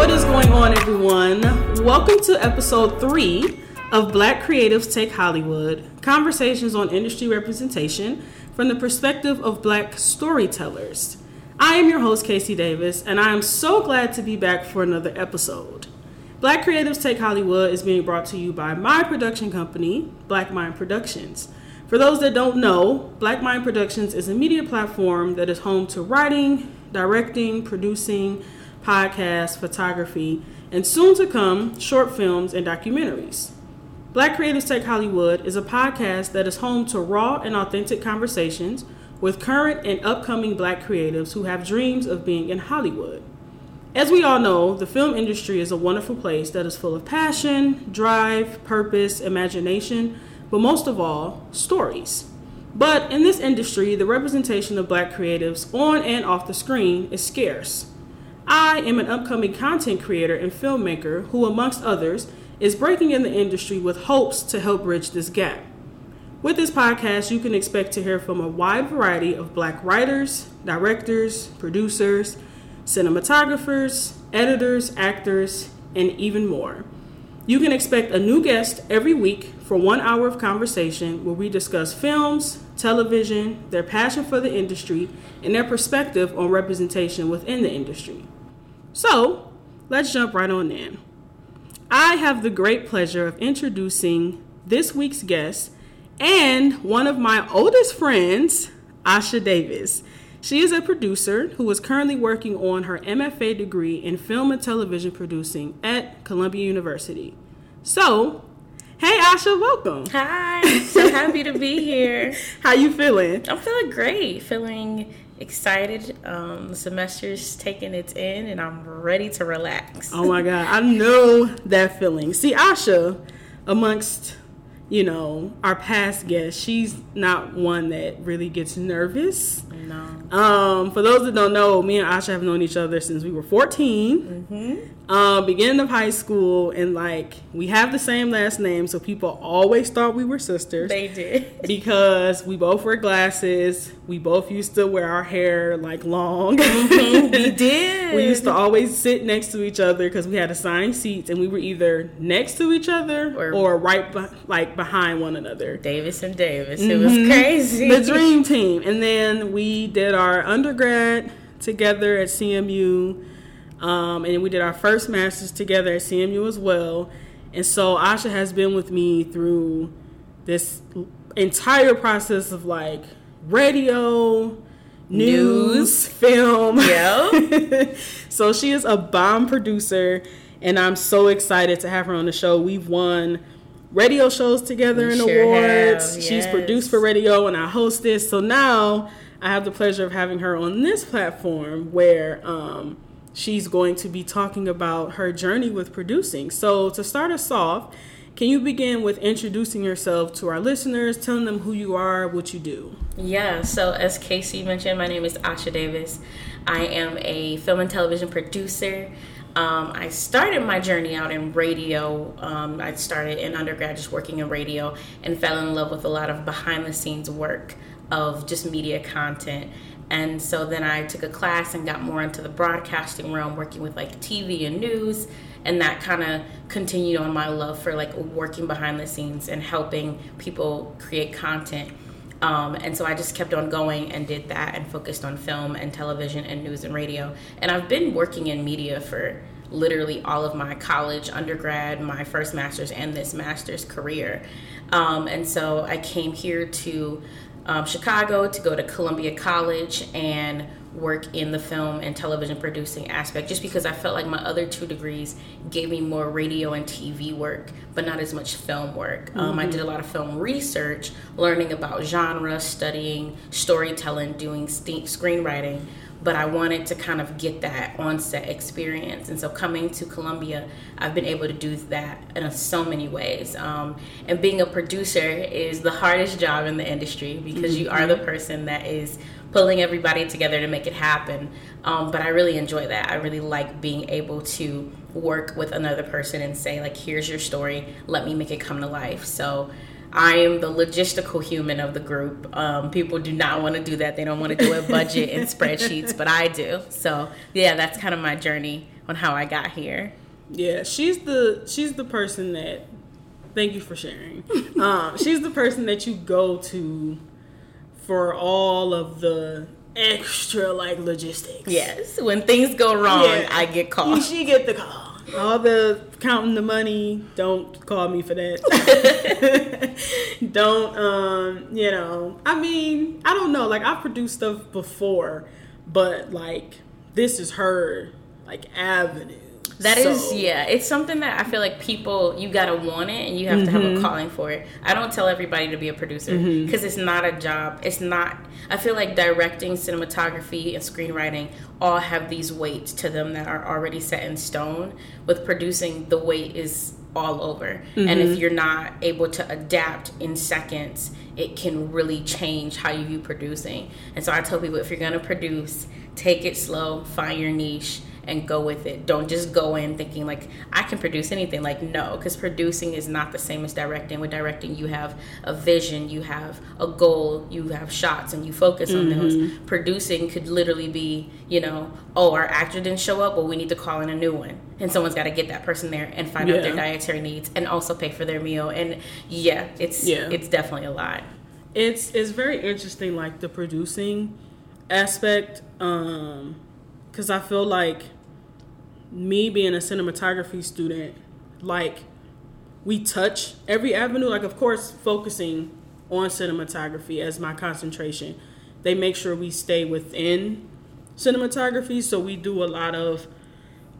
What is going on, everyone? Welcome to episode three of Black Creatives Take Hollywood conversations on industry representation from the perspective of black storytellers. I am your host, Casey Davis, and I am so glad to be back for another episode. Black Creatives Take Hollywood is being brought to you by my production company, Black Mind Productions. For those that don't know, Black Mind Productions is a media platform that is home to writing, directing, producing, podcasts, photography, and soon to come, short films and documentaries. Black Creatives Take Hollywood is a podcast that is home to raw and authentic conversations with current and upcoming black creatives who have dreams of being in Hollywood. As we all know, the film industry is a wonderful place that is full of passion, drive, purpose, imagination, but most of all, stories. But in this industry, the representation of black creatives on and off the screen is scarce. I am an upcoming content creator and filmmaker who, amongst others, is breaking in the industry with hopes to help bridge this gap. With this podcast, you can expect to hear from a wide variety of black writers, directors, producers, cinematographers, editors, actors, and even more. You can expect a new guest every week for one hour of conversation where we discuss films, television, their passion for the industry, and their perspective on representation within the industry. So, let's jump right on in. I have the great pleasure of introducing this week's guest and one of my oldest friends, Ahsha Davis. She is a producer who is currently working on her MFA degree in film and television producing at Columbia University. So, hey Ahsha, welcome. Hi, so happy to be here. How you feeling? I'm feeling great. Feeling excited. Um, the semester's taking its end, and I'm ready to relax. Oh my god, I know that feeling. See, Ahsha, amongst you know our past guests, she's not one that really gets nervous. No. Um, for those that don't know, me and Ahsha have known each other since we were 14. Mm-hmm. Um, beginning of high school, and like we have the same last name, so people always thought we were sisters. They did. because we both wear glasses. We both used to wear our hair like long. Mm-hmm. we did. we used to always sit next to each other because we had assigned seats, and we were either next to each other or, Or- right be- like behind one another. Davis and Davis. It was crazy. Mm-hmm. The dream team. And then we did our undergrad together at CMU. Um, and we did our first master's together at CMU as well. And so Ahsha has been with me through this entire process of like radio, news, News. film. Yep. so she is a bomb producer, and I'm so excited to have her on the show. We've won radio shows together We and sure awards. have, She's produced for radio, and I host this. So now I have the pleasure of having her on this platform where um, she's going to be talking about her journey with producing. So to start us off, can you begin with introducing yourself to our listeners, telling them who you are, what you do? Yeah, so as Casey mentioned, my name is Ahsha Davis. I am a film and television producer. Um, I started my journey out in radio. Um, I started in undergrad just working in radio and fell in love with a lot of behind the scenes work of just media content. And so then I took a class and got more into the broadcasting realm, working with like TV and news. And that kind of continued on my love for like working behind the scenes and helping people create content. Um, and so I just kept on going and did that and focused on film and television and news and radio. And I've been working in media for literally all of my college, undergrad, my first master's, and this master's career. Um, and so I came here to um, Chicago to go to Columbia College and work in the film and television producing aspect just because I felt like my other two degrees gave me more radio and TV work, but not as much film work. Um, I did a lot of film research, learning about genre, studying storytelling, doing st- screenwriting. But I wanted to kind of get that on-set experience, and so coming to Columbia, I've been able to do that in so many ways. Um, and being a producer is the hardest job in the industry because you are the person that is pulling everybody together to make it happen. Um, but I really enjoy that. I really like being able to work with another person and say, like, here's your story, let me make it come to life. So I am the logistical human of the group. Um, people do not want to do that. They don't want to do a budget and spreadsheets, but I do. So yeah, that's kind of my journey on how I got here. Yeah, she's the she's the person that. Thank you for sharing. um, she's the person that you go to for all of the extra like logistics. Yes, when things go wrong, yeah. I get called. She get the call. All the counting the money. Don't call me for that. don't um, you know? I mean, I don't know. Like I've produced stuff before, but like this is her like avenue. That so. is, yeah, it's something that I feel like people you gotta want it and you have mm-hmm. to have a mm-hmm. calling for it. I don't tell everybody to be a producer because mm-hmm. it's not a job. It's not. I feel like directing, cinematography, and screenwriting all have these weights to them that are already set in stone. With producing, the weight is all over, mm-hmm. and if mm-hmm. you're not able to adapt in seconds, it can really change how you view producing. And so I tell people if you're gonna produce, take it slow, find your niche and go with it. Don't just go in thinking like I can produce anything. Like no, because producing is not the same as directing. With directing, you have a vision, you have a goal, you have shots, and you focus on mm-hmm. those. Producing could literally be, you know, oh, our actor didn't show up, well, we need to call in a new one, and someone's got to get that person there and find yeah. out their dietary needs and also pay for their meal. And yeah, it's yeah. it's definitely a lot. It's it's very interesting, like the producing aspect. Um, because I feel like me being a cinematography student, like we touch every avenue. Like, of course, focusing on cinematography as my concentration, they make sure we stay within cinematography. So we do a lot of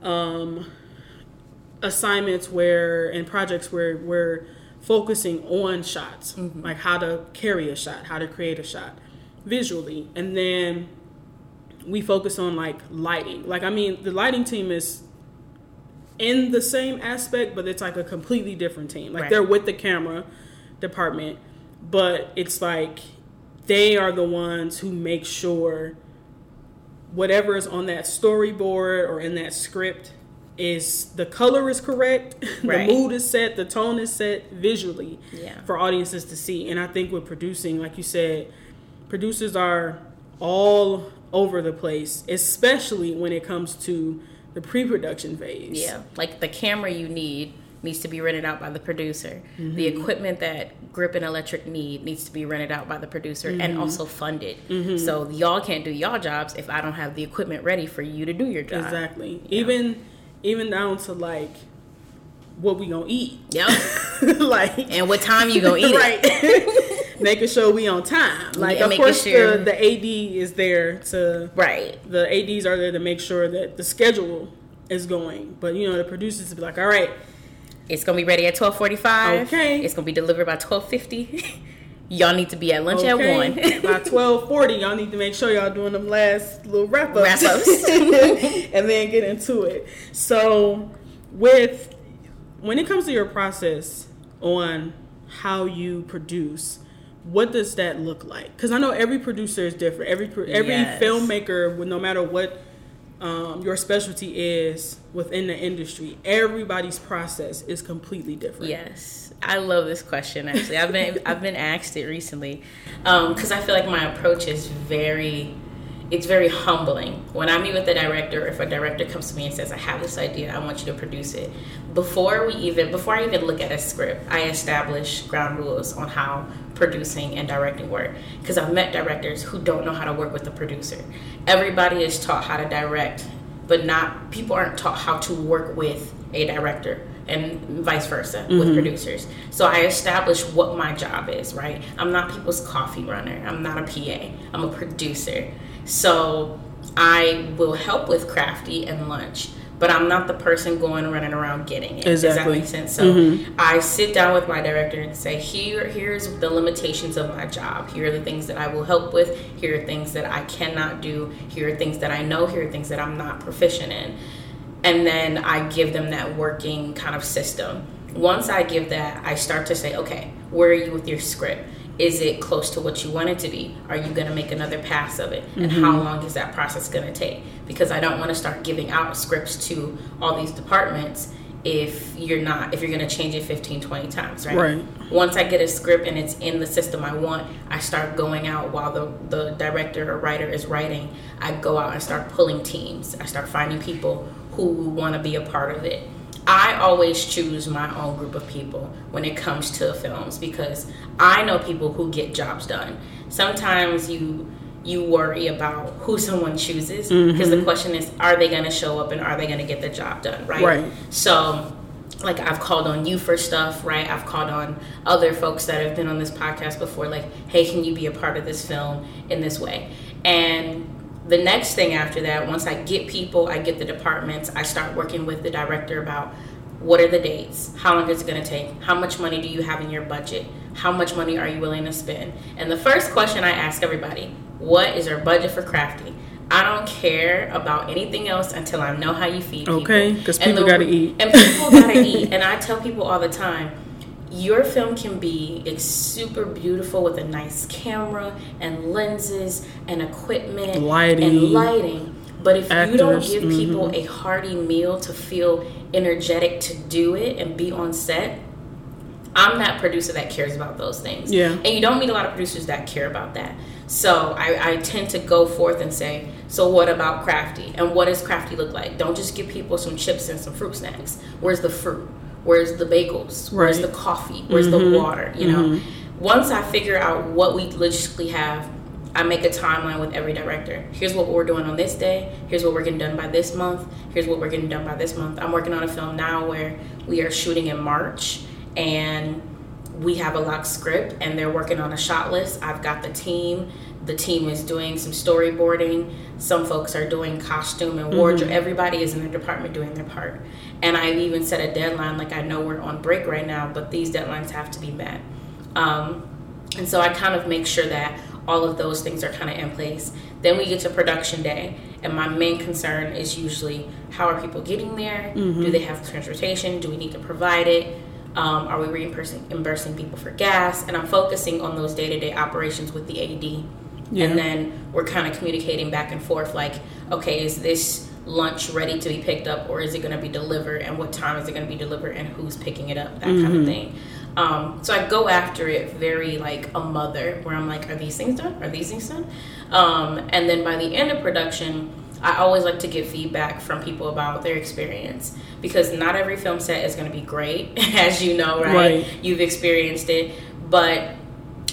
um, assignments where and projects where we're focusing on shots, mm-hmm. like how to carry a shot, how to create a shot visually, and then we focus on like lighting. Like I mean, the lighting team is in the same aspect, but it's like a completely different team. Like right. they're with the camera department, but it's like they are the ones who make sure whatever is on that storyboard or in that script is the color is correct, right. the mood is set, the tone is set visually yeah. for audiences to see. And I think with producing, like you said, producers are all over the place, especially when it comes to the pre-production phase. Yeah, like the camera you need needs to be rented out by the producer. Mm-hmm. The equipment that Grip and Electric need needs to be rented out by the producer mm-hmm. and also funded. Mm-hmm. So y'all can't do y'all jobs if I don't have the equipment ready for you to do your job. Exactly. Yeah. Even even down to like what we gonna eat. Yep. like and what time you gonna eat right. it. Making sure we on time. Like yeah, of course sure. the, the AD is there to right. The ADs are there to make sure that the schedule is going. But you know the producers be like, all right, it's gonna be ready at twelve forty five. Okay, it's gonna be delivered by twelve fifty. y'all need to be at lunch okay. at one. by twelve forty, y'all need to make sure y'all doing them last little wrap ups, wrap ups, and then get into it. So with when it comes to your process on how you produce what does that look like? Because I know every producer is different. Every every yes. filmmaker, no matter what um, your specialty is within the industry, everybody's process is completely different. Yes, I love this question. Actually, I've been I've been asked it recently because um, I feel like my approach is very it's very humbling when I meet with the director. If a director comes to me and says, "I have this idea, I want you to produce it," before we even before I even look at a script, I establish ground rules on how producing and directing work. Because I've met directors who don't know how to work with the producer. Everybody is taught how to direct, but not people aren't taught how to work with a director and vice versa mm-hmm. with producers. So I establish what my job is, right? I'm not people's coffee runner. I'm not a PA. I'm a producer. So I will help with crafty and lunch, but I'm not the person going running around getting it. Exactly. Does that make sense? So mm-hmm. I sit down with my director and say, here, here's the limitations of my job. Here are the things that I will help with. Here are things that I cannot do. Here are things that I know. Here are things that I'm not proficient in. And then I give them that working kind of system. Once I give that, I start to say, okay, where are you with your script? Is it close to what you want it to be? Are you going to make another pass of it? And mm-hmm. how long is that process going to take? Because I don't want to start giving out scripts to all these departments if you're not if you're going to change it 15 20 times right? right once i get a script and it's in the system i want i start going out while the, the director or writer is writing i go out and start pulling teams i start finding people who want to be a part of it. I always choose my own group of people when it comes to films because I know people who get jobs done. Sometimes you you worry about who someone chooses because mm-hmm. the question is are they going to show up and are they going to get the job done, right? Right. So like I've called on you for stuff, right? I've called on other folks that have been on this podcast before like, "Hey, can you be a part of this film in this way?" And the next thing after that, once I get people, I get the departments, I start working with the director about what are the dates, how long is it going to take, how much money do you have in your budget, how much money are you willing to spend. And the first question I ask everybody, what is our budget for crafty? I don't care about anything else until I know how you feed people. Okay, because people got to eat. And people got to eat. And I tell people all the time, your film can be it's super beautiful with a nice camera and lenses and equipment lighting. and lighting. but if Actors, you don't give mm-hmm. people a hearty meal to feel energetic to do it and be on set i'm that producer that cares about those things. Yeah. And you don't meet a lot of producers that care about that. So I, I tend to go forth and say so what about crafty? And what does crafty look like? Don't just give people some chips and some fruit snacks. Where's the fruit Where's the bagels? Where's right. the coffee? Where's mm-hmm. the water? You know, mm-hmm. once I figure out what we logistically have, I make a timeline with every director. Here's what we're doing on this day. Here's what we're getting done by this month. Here's what we're getting done by this month. I'm working on a film now where we are shooting in March and we have a locked script and they're working on a shot list. I've got the team. The team is doing some storyboarding. Some folks are doing costume and wardrobe. Mm-hmm. Everybody is in their department doing their part. And I've even set a deadline. Like I know we're on break right now, but these deadlines have to be met. Um, and so I kind of make sure that all of those things are kind of in place. Then we get to production day, and my main concern is usually how are people getting there? Mm-hmm. Do they have transportation? Do we need to provide it? Um, are we reimbursing, reimbursing people for gas? And I'm focusing on those day to day operations with the AD. Yeah. And then we're kind of communicating back and forth like, okay, is this lunch ready to be picked up or is it going to be delivered and what time is it going to be delivered and who's picking it up that mm-hmm. kind of thing um, so i go after it very like a mother where i'm like are these things done are these things done um, and then by the end of production i always like to get feedback from people about their experience because not every film set is going to be great as you know right? right you've experienced it but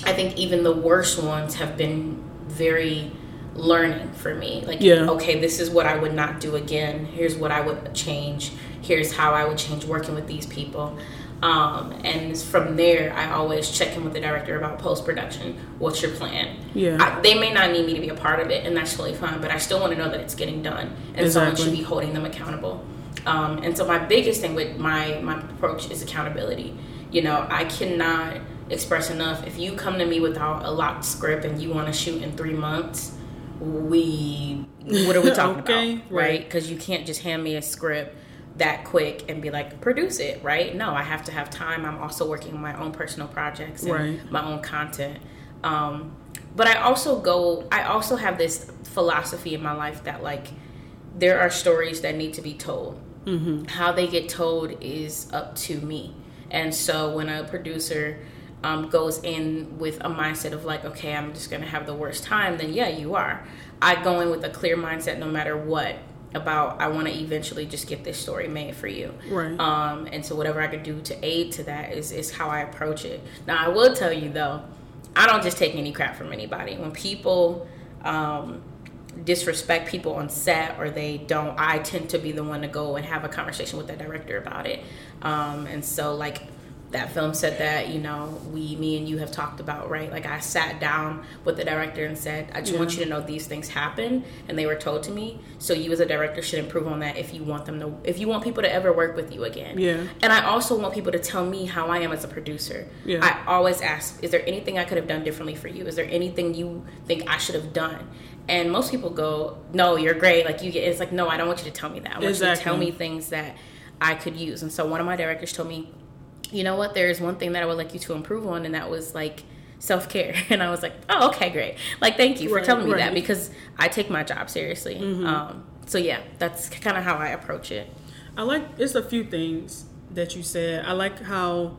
i think even the worst ones have been very learning for me. Like, yeah. okay, this is what I would not do again. Here's what I would change. Here's how I would change working with these people. Um, and from there, I always check in with the director about post production. What's your plan? Yeah, I, they may not need me to be a part of it, and that's totally fine. But I still want to know that it's getting done, and exactly. someone should be holding them accountable. Um, and so my biggest thing with my my approach is accountability. You know, I cannot express enough. If you come to me without a locked script and you want to shoot in three months, we what are we talking okay, about right. because you can't just hand me a script that quick and be like produce it right? No i have to have time. I'm also working on my own personal projects and right. my own content. Um, but i also go i also have this philosophy in my life that like there are stories that need to be told. Mm-hmm. how they get told is up to me. And so when a producer um, goes in with a mindset of like, okay, I'm just gonna have the worst time, then yeah, you are. I go in with a clear mindset, no matter what, about I want to eventually just get this story made for you. Right. Um, and so whatever I could do to aid to that is is how I approach it. Now I will tell you though, I don't just take any crap from anybody. When people um, disrespect people on set or they don't, I tend to be the one to go and have a conversation with the director about it. Um, and so like that film said that you know we me and you have talked about right? Like i sat down with the director and said i just yeah. want you to know these things happen and they were told to me. So you as a director should improve on that if you want them to if you want people to ever work with you again. Yeah. And i also want people to tell me how i am as a producer. Yeah. i always ask is there anything i could have done differently for you? Is there anything you think i should have done? And most people go no you're great. Like you get it's like no i don't want you to tell me that. I want exactly. you to tell me things that i could use. And so one of my directors told me you know what, there's one thing that I would like you to improve on, and that was like self care. And I was like, oh, okay, great. Like, thank you for right, telling me right. that because I take my job seriously. Mm-hmm. Um, so, yeah, that's kind of how I approach it. I like, it's a few things that you said. I like how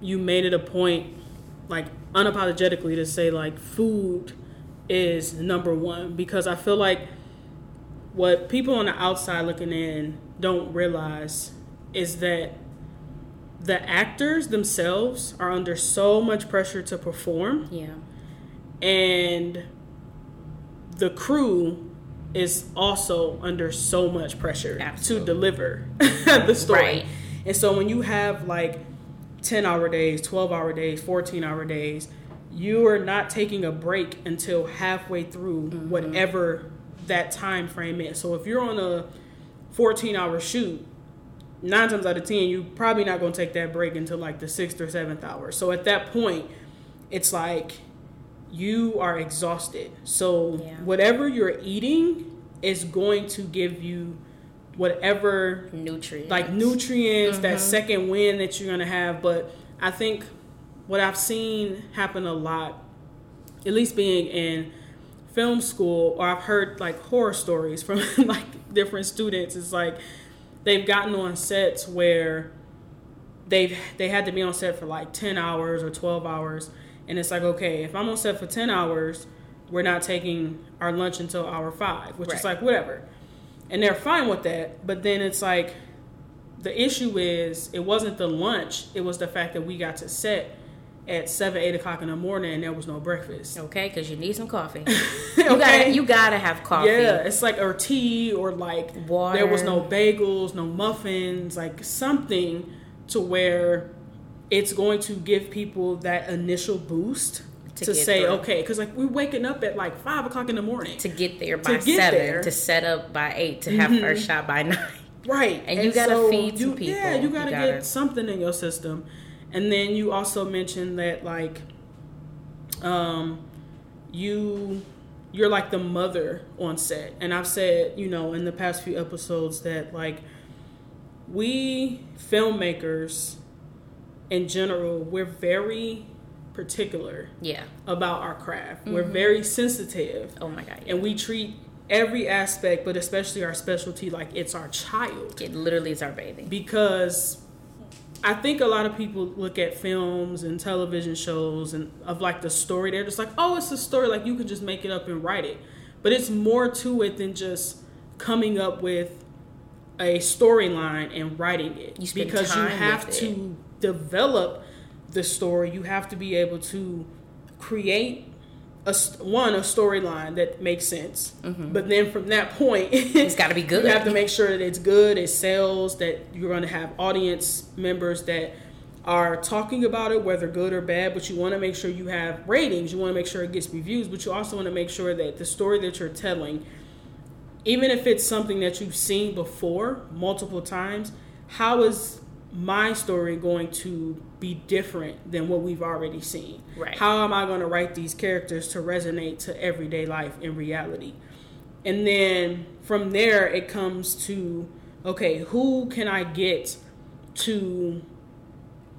you made it a point, like, unapologetically to say, like, food is number one because I feel like what people on the outside looking in don't realize is that the actors themselves are under so much pressure to perform Yeah. and the crew is also under so much pressure Absolutely. to deliver the story. Right. And so when you have like 10 hour days, 12 hour days, 14 hour days, you are not taking a break until halfway through Mm-hmm. whatever that time frame is. So if you're on a 14 hour shoot, nine times out of 10, you're probably not going to take that break until like the sixth or seventh hour. So at that point, it's like you are exhausted. So Yeah. whatever you're eating is going to give you whatever Nutrients. like nutrients, that Mm-hmm. second wind that you're gonna have. But I think what I've seen happen a lot, at least being in film school, or I've heard like horror stories from like different students, is like they've gotten on sets where they've they had to be on set for like 10 hours or 12 hours. And it's like okay if i'm on set for 10 hours we're not taking our lunch until hour 5 which is like whatever. And they're fine with that but then it's like the issue is it wasn't the lunch it was the fact that we got to set at 7 8 o'clock in the morning and there was no breakfast okay, because you need some coffee. You gotta you gotta have coffee. yeah, it's like or tea or like Water. there was no bagels, no muffins, like something to where it's going to give people that initial boost To to, say through. okay, because like we're waking up at like five o'clock in the morning, To get there by get seven, there. Mm-hmm. to set up by eight, to have first shot by nine. right? And you gotta feed some you- Yeah, you gotta, You gotta- get something in your system, and then you also mentioned that like, um, you you're like the mother on set and i've said you know in the past few episodes that like we filmmakers in general we're very particular Yeah. about our craft we're Mm-hmm. very sensitive Oh my god. and we treat every aspect but especially our specialty like it's our child It literally is our baby. because I think a lot of people look at films and television shows and of like the story. They're just like, oh, it's a story. Like you can just make it up and write it. But it's more to it than just coming up with a storyline and writing it. You because you have to develop the story. You have to be able to create a one a storyline that makes sense. But then from that point, Mm-hmm. It's gotta be good. You have to make sure that it's good, it sells, that you're going to have audience members that are talking about it, whether good or bad. But you want to make sure you have ratings. You want to make sure it gets reviews. But you also want to make sure that the story that you're telling, even if it's something that you've seen before multiple times, how is my story going to be different than what we've already seen? Right. How am I going to write these characters to resonate to everyday life in reality? And then from there, it comes to okay, who can I get to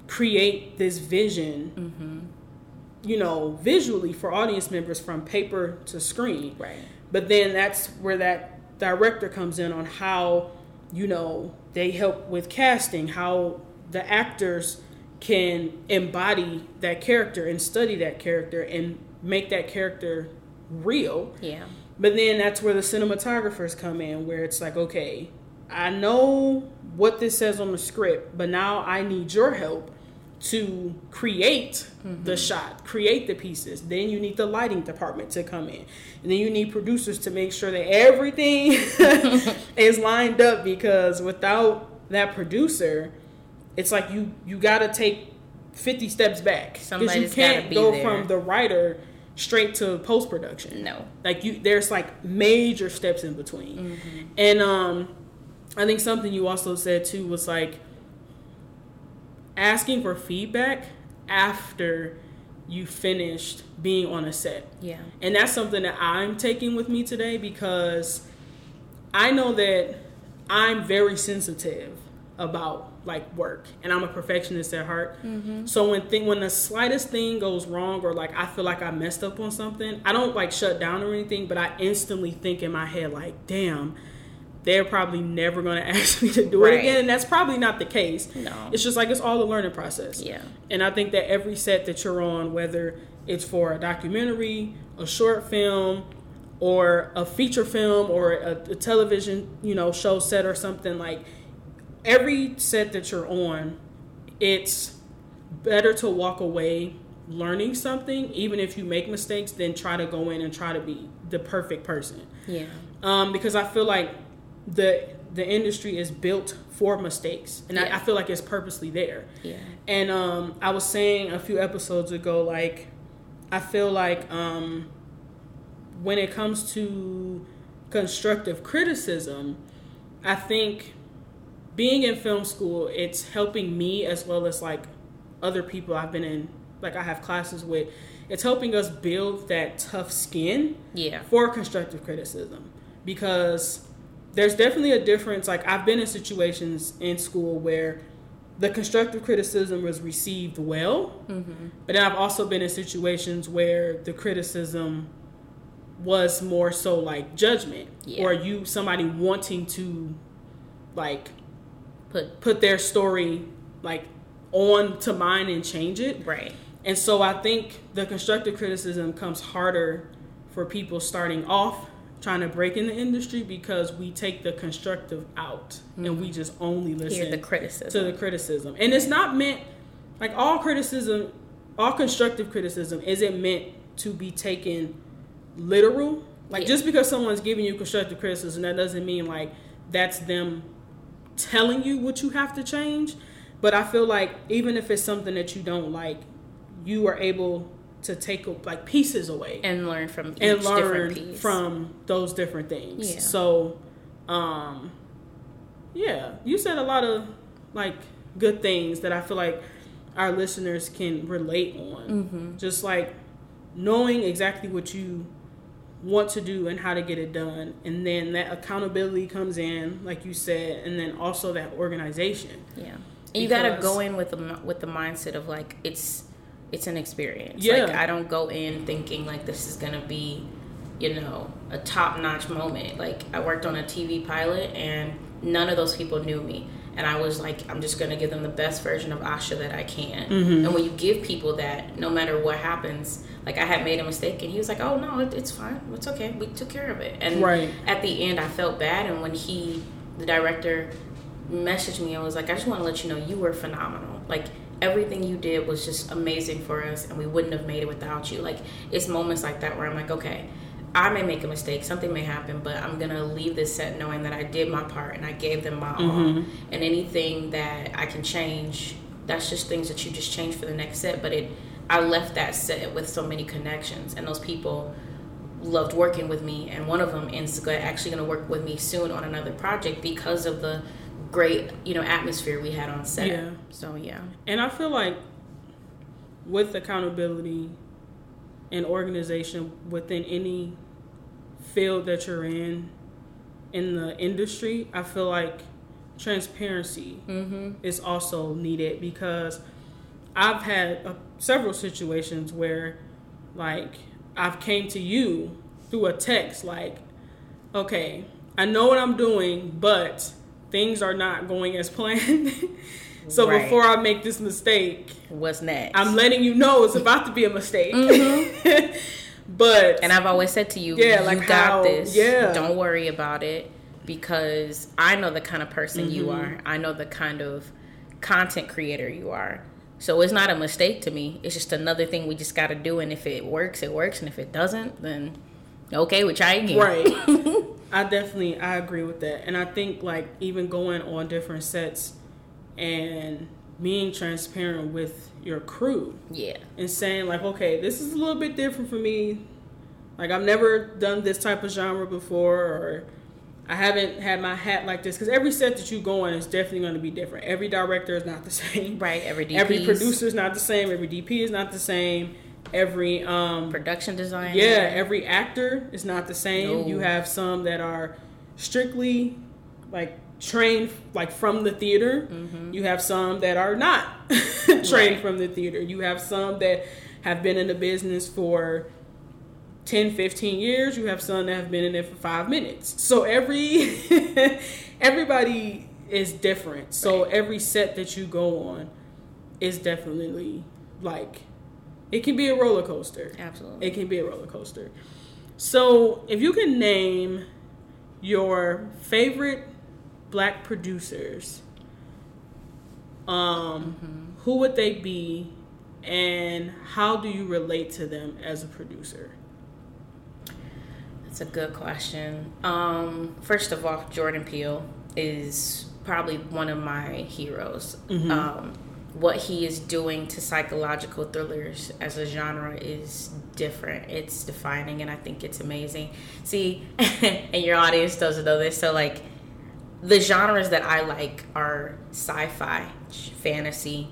create this vision, mm-hmm. you know, visually for audience members from paper to screen? Right. But then that's where that director comes in on how, you know, they help with casting, how the actors can embody that character and study that character and make that character real. Yeah. But then that's where the cinematographers come in, where it's like, okay, I know what this says on the script, but now I need your help to create the mm-hmm. shot, create the pieces. Then you need the lighting department to come in. And then you need producers to make sure that everything is lined up because without that producer, it's like you you got to take 50 steps back because you gotta can't be go there. from the writer straight to post production No. like you there's like major steps in between Mm-hmm. and um i think something you also said too was like asking for feedback after you finished being on a set Yeah. and that's something that i'm taking with me today because i know that i'm very sensitive about like work and i'm a perfectionist at heart mm-hmm. so when thing when the slightest thing goes wrong or like i feel like i messed up on something i don't like shut down or anything but i instantly think in my head like damn they're probably never going to ask me to do Right. it again and that's probably not the case No. it's just like it's all a learning process Yeah. and I think that every set that you're on, whether it's for a documentary, a short film, or a feature film or a, a television, you know, show set or something like every set that you're on, it's better to walk away learning something, even if you make mistakes, than try to go in and try to be the perfect person. Yeah. Um, because I feel like the the industry is built for mistakes, and Yeah. I, I feel like it's purposely there. Yeah. And um, I was saying a few episodes ago, like I feel like um, when it comes to constructive criticism, I think being in film school, it's helping me as well as like other people I've been in, like I have classes with. It's helping us build that tough skin Yeah. for constructive criticism because there's definitely a difference. Like I've been in situations in school where the constructive criticism was received well, mm-hmm. but then I've also been in situations where the criticism was more so like judgment Yeah. or you somebody wanting to like Put put their story like on to mine and change it. right. And so I think the constructive criticism comes harder for people starting off trying to break in the industry because we take the constructive out and we hmm. just only listen Hear the criticism. to the criticism. And it's not meant like all criticism, all constructive criticism isn't meant to be taken literal. Like Yeah. just because someone's giving you constructive criticism, that doesn't mean like that's them telling you what you have to change. But I feel like even if it's something that you don't like, you are able to take like pieces away and learn from each and learn from those different things. Yeah. So, um, yeah, you said a lot of like good things that I feel like our listeners can relate on. Mm-hmm. Just like knowing exactly what you want to do and how to get it done, and then that accountability comes in, like you said, and then also that organization. Yeah, and you gotta go in with the with the mindset of like it's it's an experience. Yeah. Like I don't go in thinking like this is gonna be, you know, a top notch moment. Like I worked on a TV pilot and none of those people knew me. And I was like, I'm just gonna give them the best version of Ahsha that I can. Mm-hmm. And when you give people that, no matter what happens, like I had made a mistake, and he was like, "Oh no, it, it's fine, it's okay, we took care of it." And Right. at the end, I felt bad. And when he, the director, messaged me and was like, I just want to let you know you were phenomenal. Like everything you did was just amazing for us and we wouldn't have made it without you. Like it's moments like that where I'm like, okay, I may make a mistake, something may happen, but I'm gonna leave this set knowing that I did my part and I gave them my all. Mm-hmm. And anything that I can change, that's just things that you just change for the next set. But it I left that set with so many connections and those people loved working with me, and one of them is actually to work with me soon on another project because of the great you know atmosphere we had on set. Yeah. So yeah, And I feel like with accountability and organization within any field that you're in in the industry, I feel like transparency is also needed because I've had uh, several situations where like I've came to you through a text like okay, I know what I'm doing, but things are not going as planned. so Right. before I make this mistake, what's next? I'm letting you know it's about to be a mistake. but and I've always said to you, Yeah, you like got how- this. yeah. Don't worry about it because I know the kind of person you Mm-hmm. are. I know the kind of content creator you are. So it's not a mistake to me. It's just another thing we just got to do. And if it works, it works. And if it doesn't, then okay, we try again. right. I definitely I agree with that. And I think like even going on different sets and being transparent with your crew Yeah. and saying like, okay, this is a little bit different for me. Like I've never done this type of genre before, or I haven't had my hat like this. Because every set that you go on is definitely going to be different. Every director is not the same. Right. Every DP. Every producer is not the same. Every DP is not the same. Every um, production design. yeah, every actor is not the same. No. You have some that are strictly like trained like from the theater. Mm-hmm. You have some that are not trained Right. from the theater. You have some that have been in the business for 10, 15 years. You have some that have been in it for 5 minutes. So every everybody is different. So Right. every set that you go on is definitely like it can be a roller coaster. Absolutely. It can be a roller coaster. So, if you can name your favorite black producers, um, mm-hmm. who would they be, and how do you relate to them as a producer? That's a good question. Um, first of all, Jordan Peele is probably one of my heroes. Mm-hmm. Um, what he is doing to psychological thrillers as a genre is different. It's defining, and I think it's amazing. See, and your audience doesn't know this, so like the genres that I like are sci-fi, fantasy,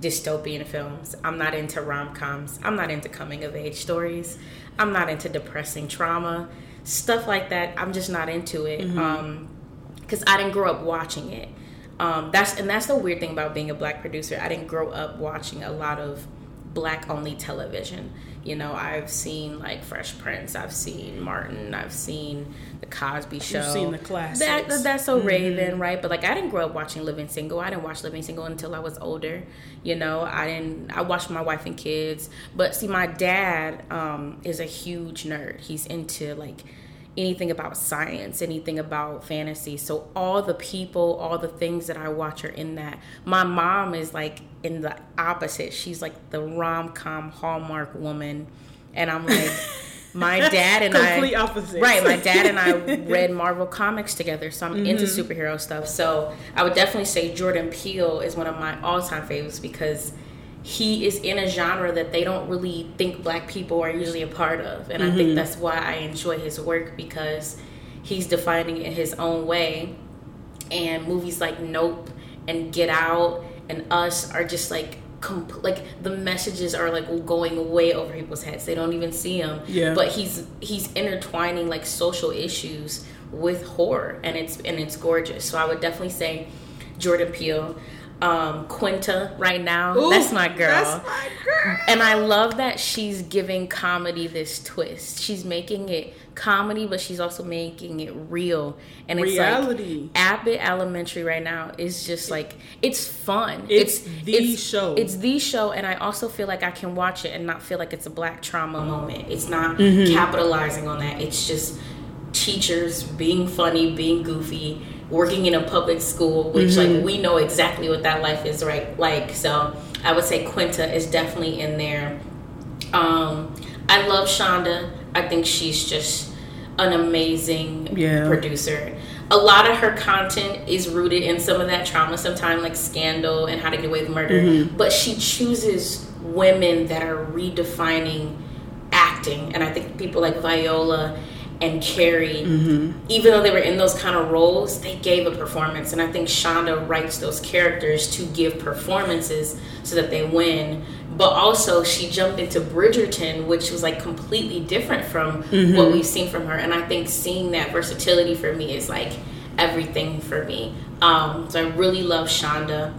dystopian films. I'm not into rom-coms. I'm not into coming of age stories. I'm not into depressing trauma, stuff like that. I'm just not into it. Mm-hmm. Um, because I didn't grow up watching it. Um, that's and that's the weird thing about being a black producer. I didn't grow up watching a lot of black only television. You know, I've seen like Fresh Prince, I've seen Martin, I've seen the Cosby Show. You've seen the classics. That, that's so mm-hmm. Raven, right? But like, I didn't grow up watching Living Single. I didn't watch Living Single until I was older. You know, I didn't. I watched my wife and kids. But see, my dad um, is a huge nerd. He's into like anything about science, anything about fantasy. So all the people, all the things that I watch are in that. My mom is like in the opposite. She's like the rom com hallmark woman, and I'm like. my dad and Complete I opposite. right my dad and i read marvel comics together so i'm mm-hmm. into superhero stuff so i would definitely say jordan peele is one of my all-time favorites because he is in a genre that they don't really think black people are usually a part of. And mm-hmm. I think mm-hmm. that's why I enjoy his work because he's defining it his own way. And movies like Nope and Get Out and Us are just like comp- like the messages are like going way over people's heads. They don't even see them. Yeah. But he's he's intertwining like social issues with horror and it's and it's gorgeous. So I would definitely say Jordan Peele um, Quinta right now. Ooh, that's my girl. That's my girl. And I love that she's giving comedy this twist. She's making it comedy, but she's also making it real. And it's Reality. like Abbott Elementary right now is just like it's fun. It's, it's the it's, show. It's the show, and I also feel like I can watch it and not feel like it's a black trauma moment. It's not mm-hmm. capitalizing on that. It's just teachers being funny, being goofy working in a public school, which mm-hmm. like we know exactly what that life is right like. So I would say Quinta is definitely in there. Um, I love Shonda. I think she's just an amazing yeah. producer. A lot of her content is rooted in some of that trauma, sometimes like Scandal and How to Get Away with Murder. Mm-hmm. But she chooses women that are redefining acting, and I think people like Viola and Carrie, mm-hmm. even though they were in those kind of roles, they gave a performance. And I think Shonda writes those characters to give performances so that they win. But also, she jumped into Bridgerton, which was like completely different from mm-hmm. what we've seen from her. And I think seeing that versatility for me is like everything for me. Um, so I really love Shonda.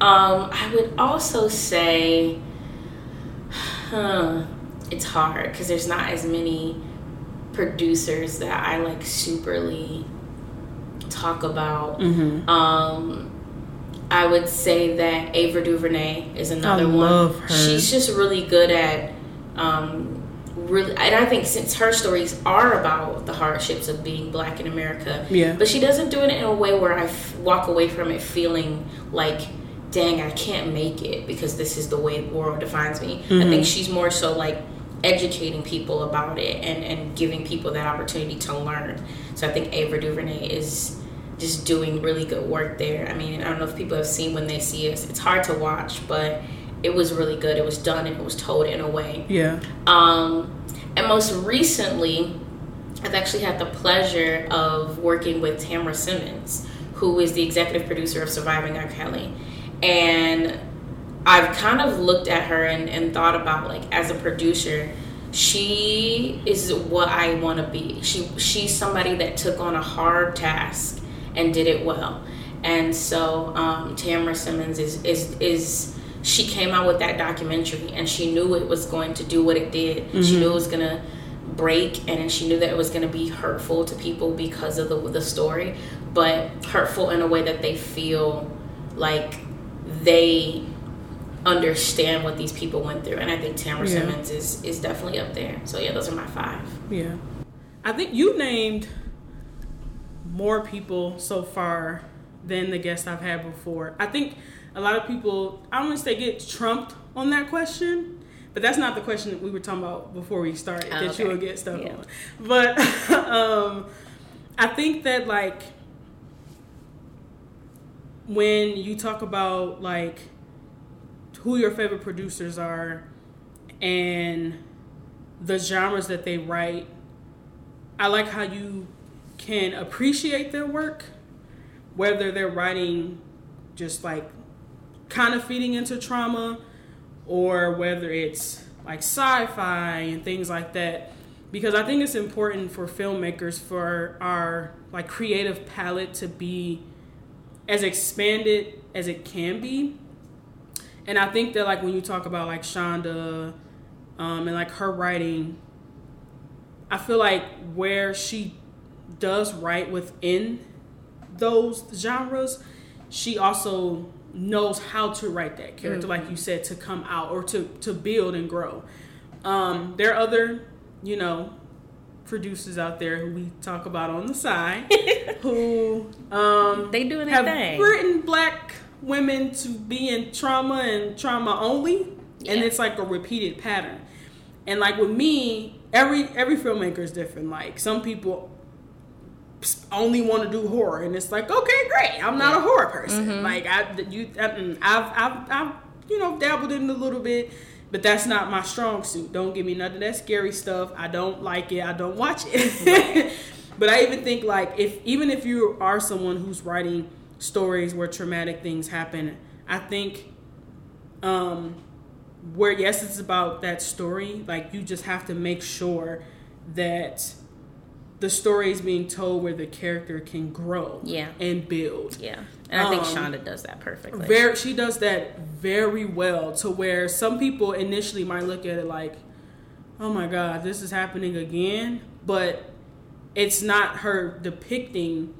Um, I would also say, huh, it's hard because there's not as many producers that I like superly talk about. Mm-hmm. Um, I would say that Ava DuVernay is another I one. Her. She's just really good at um, really, and I think since her stories are about the hardships of being black in America, yeah. But she doesn't do it in a way where I f- walk away from it feeling like, dang, I can't make it because this is the way the world defines me. Mm-hmm. I think she's more so like educating people about it and, and giving people that opportunity to learn. So I think Ava DuVernay is just doing really good work there. I mean, I don't know if people have seen when they see us. It's hard to watch, but it was really good. It was done and it was told in a way. Yeah. Um, and most recently, I've actually had the pleasure of working with Tamra Simmons, who is the executive producer of Surviving R. Kelly. And I've kind of looked at her and, and thought about like as a producer, she is what I want to be. She she's somebody that took on a hard task and did it well. And so um, Tamra Simmons is is is she came out with that documentary and she knew it was going to do what it did. Mm-hmm. She knew it was gonna break and she knew that it was going to be hurtful to people because of the the story, but hurtful in a way that they feel like they understand what these people went through. And I think Tamara Yeah. Simmons is is definitely up there. So yeah, those are my five. Yeah. I think you named more people so far than the guests I've had before. I think a lot of people, I don't want to say get trumped on that question, but that's not the question that we were talking about before we started Oh, that okay. you will get stuff Yeah. on. But um, I think that like when you talk about like who your favorite producers are and the genres that they write, I like how you can appreciate their work, whether they're writing just like kind of feeding into trauma or whether it's like sci-fi and things like that. Because i think it's important for filmmakers for our like creative palette to be as expanded as it can be. And i think that like when you talk about like shonda um, and like her writing i feel like where she does write within those genres she also knows how to write that character like you said to come out or to to build and grow. Um there are other you know producers out there who we talk about on the side who um They doing their have thing. written black women to be in trauma and trauma only and it's like a repeated pattern. And like with me every every filmmaker is different. Like some people only want to do horror and it's like okay great i'm not a horror person. Like i you mm, I've, I've i've you know dabbled in a little bit but that's not my strong suit. Don't give me none of that scary stuff. I don't like it. I don't watch it. But i even think like if even if you are someone who's writing stories where traumatic things happen i think um where yes it's about that story like you just have to make sure that the story is being told where the character can grow Yeah. and build Yeah. And I think Um, Shonda does that perfectly. very she does that very well to where some people initially might look at it like oh my god this is happening again but it's not her depicting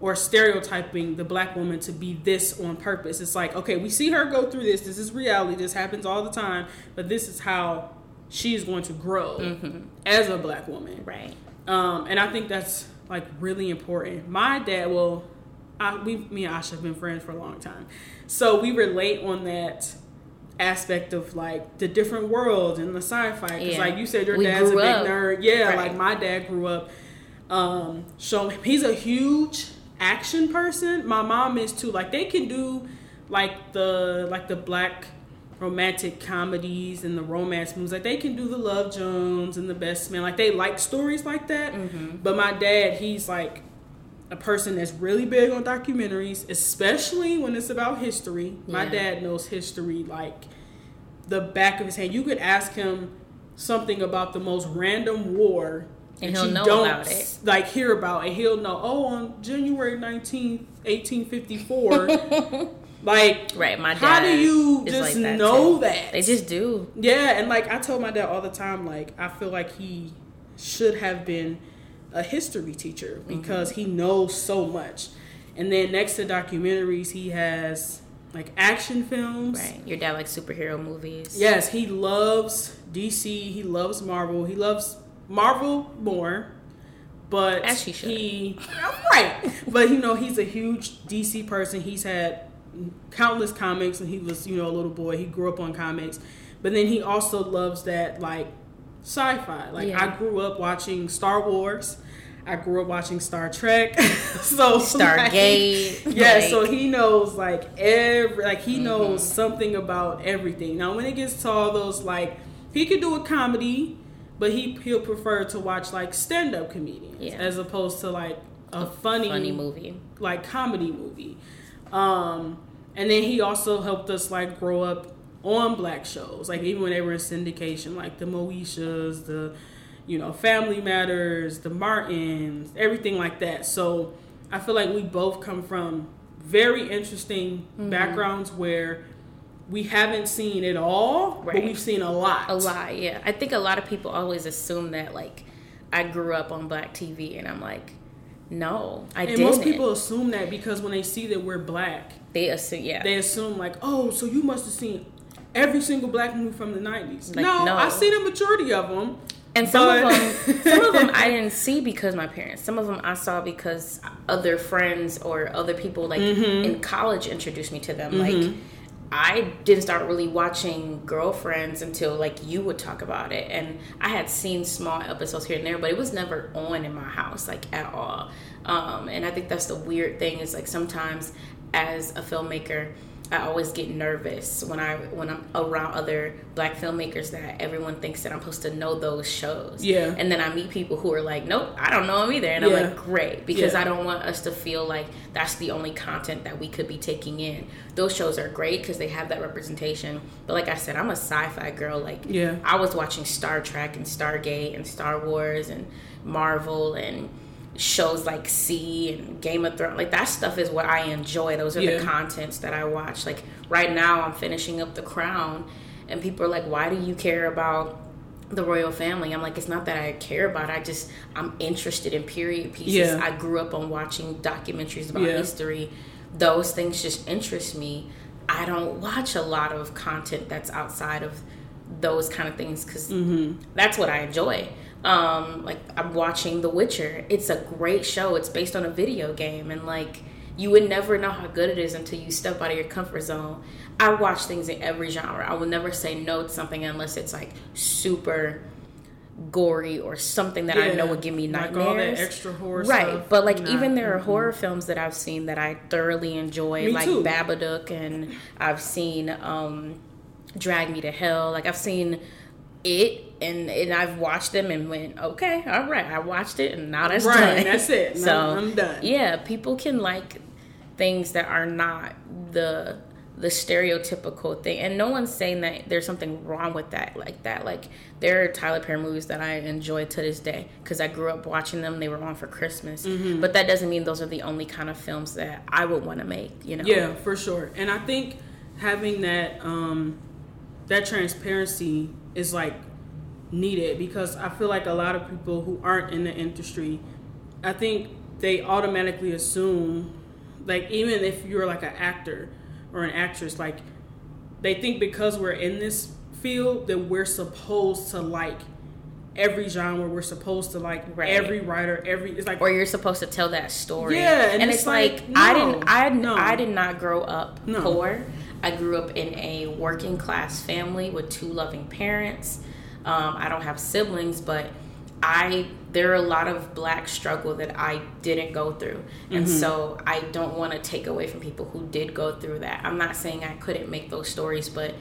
or stereotyping the black woman to be this on purpose it's like okay we see her go through this this is reality this happens all the time but this is how she's going to grow as a black woman right. Um, and I think that's like really important. My dad, well, I, we, me and Ahsha have been friends for a long time, so we relate on that aspect of like the different worlds and the sci-fi. Because Yeah. like you said, your We dad's a big up. nerd. Yeah, Right. like my dad grew up. Um, showing he's a huge action person. My mom is too. Like they can do like the like the black romantic comedies and the romance movies. Like they can do the Love Jones and the Best Man. Like they like stories like that. Mm-hmm. But my dad, he's like a person that's really big on documentaries, especially when it's about history. My dad knows history like the back of his hand. You could ask him something about the most random war And he'll know don't about it. like hear about and he'll know oh on january 19th 1854 like Right. My dad. how do you just like that, know too. that They just do. yeah and like i told my dad all the time like i feel like he should have been a history teacher Mm-hmm. because he knows so much and then next to documentaries he has like action films Right. Your dad likes superhero movies. Yes, he loves DC. He loves Marvel. He loves Marvel more, but As he should. He right, but you know he's a huge DC person. He's had countless comics, and he was you know a little boy. He grew up on comics, but then he also loves that like sci-fi. Like Yeah. I grew up watching Star Wars. I grew up watching Star Trek. so like, Stargate. yeah, like- so he knows like every like he knows Mm-hmm. something about everything. Now when it gets to all those like he could do a comedy, but he he'll prefer to watch like stand up comedians Yeah. as opposed to like a, funny funny movie. like comedy movie. Um and then he also helped us like grow up on black shows. Like even when they were in syndication, like the Moeshas, the you know, Family Matters, the Martins, everything like that. So I feel like we both come from very interesting Mm-hmm. backgrounds where we haven't seen it all, but we've seen a lot. A lot, yeah. I think a lot of people always assume that like I grew up on black TV, and I'm like, no, I And didn't. And most people assume that because when they see that we're black, they assume, yeah, they assume like, oh, so you must have seen every single black movie from the '90s. Like, no, no. I see the majority of them. And some But- of them, some of them I didn't see because my parents. Some of them I saw because other friends or other people like Mm-hmm. in college introduced me to them. Like I didn't start really watching Girlfriends until like you would talk about it, and I had seen small episodes here and there, but it was never on in my house like at all. Um, and I think that's the weird thing is like sometimes as a filmmaker. I always get nervous when I when I'm around other black filmmakers that everyone thinks that I'm supposed to know those shows. Yeah. And then I meet people who are like, Nope, I don't know them either. And Yeah. I'm like, Great. Because Yeah. I don't want us to feel like that's the only content that we could be taking in. Those shows are great because they have that representation. But like I said, I'm a sci-fi girl. Like Yeah. I was watching Star Trek and Stargate and Star Wars and Marvel and shows like C and Game of Thrones. Like that stuff is what I enjoy. Those are Yeah. the contents that I watch. Like right now I'm finishing up The Crown and people are like, "Why do you care about the royal family?" I'm like, "It's not that I care about. it. I just I'm interested in period pieces. Yeah. I grew up on watching documentaries about Yeah. history. Those things just interest me. I don't watch a lot of content that's outside of those kind of things because mm-hmm. that's what I enjoy. Um, like I'm watching The Witcher. It's a great show. It's based on a video game, and like you would never know how good it is until you step out of your comfort zone. I watch things in every genre. I will never say no to something unless it's like super gory or something that I know would give me Like nightmares. all that extra horror right, stuff, but like not- even there are mhm. horror films that I've seen that I thoroughly enjoy, Me like too. Babadook, and I've seen um, Drag Me to Hell. Like I've seen it, and and I've watched them and went, okay, all right, I watched it, and now that's Right, done. that's it. so Now I'm done. Yeah, people can like things that are not the the stereotypical thing and no one's saying that there's something wrong with that like that like there are tyler perry movies that i enjoy to this day because i grew up watching them they were on for christmas Mm-hmm. but that doesn't mean those are the only kind of films that i would want to make you know Yeah, for sure. And I think having that um that transparency is like needed because I feel like a lot of people who aren't in the industry, I think they automatically assume like even if you're like an actor or an actress like they think because we're in this field that we're supposed to like every genre we're supposed to like Right. every writer every it's like or you're supposed to tell that story. Yeah, and and, it's it's, like, like, I didn't, I, no. I did not grow up No. poor. I grew up in a working class family with two loving parents. Um, I don't have siblings, but I there are a lot of black struggle that I didn't go through, and Mm-hmm. so I don't want to take away from people who did go through that. I'm not saying I couldn't make those stories, but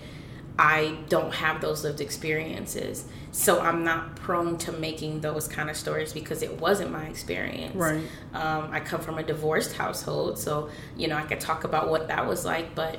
I don't have those lived experiences. So I'm not prone to making those kind of stories because it wasn't my experience. Right. Um, I come from a divorced household, so you know I could talk about what that was like. But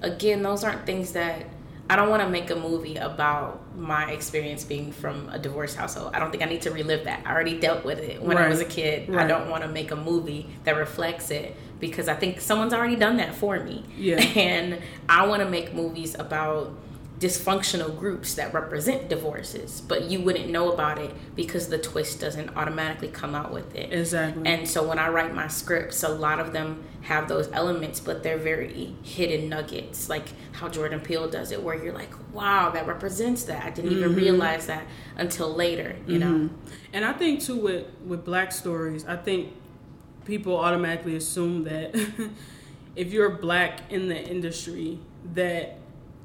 again, those aren't things that I don't want to make a movie about my experience being from a divorced household. I don't think I need to relive that. I already dealt with it when I was a Right. kid. I don't want to make a movie that reflects it because I think someone's already done that for me. Yeah. And I want to make movies about dysfunctional groups that represent divorces, but you wouldn't know about it because the twist doesn't automatically come out with it. exactly And so when I write my scripts, a lot of them have those elements, but they're very hidden nuggets, like how Jordan Peele does it, where you're like, wow, that represents that. I didn't even mm-hmm. realize that until later, you know? Mm-hmm. And I think too with with black stories, I think people automatically assume that if you're black in the industry that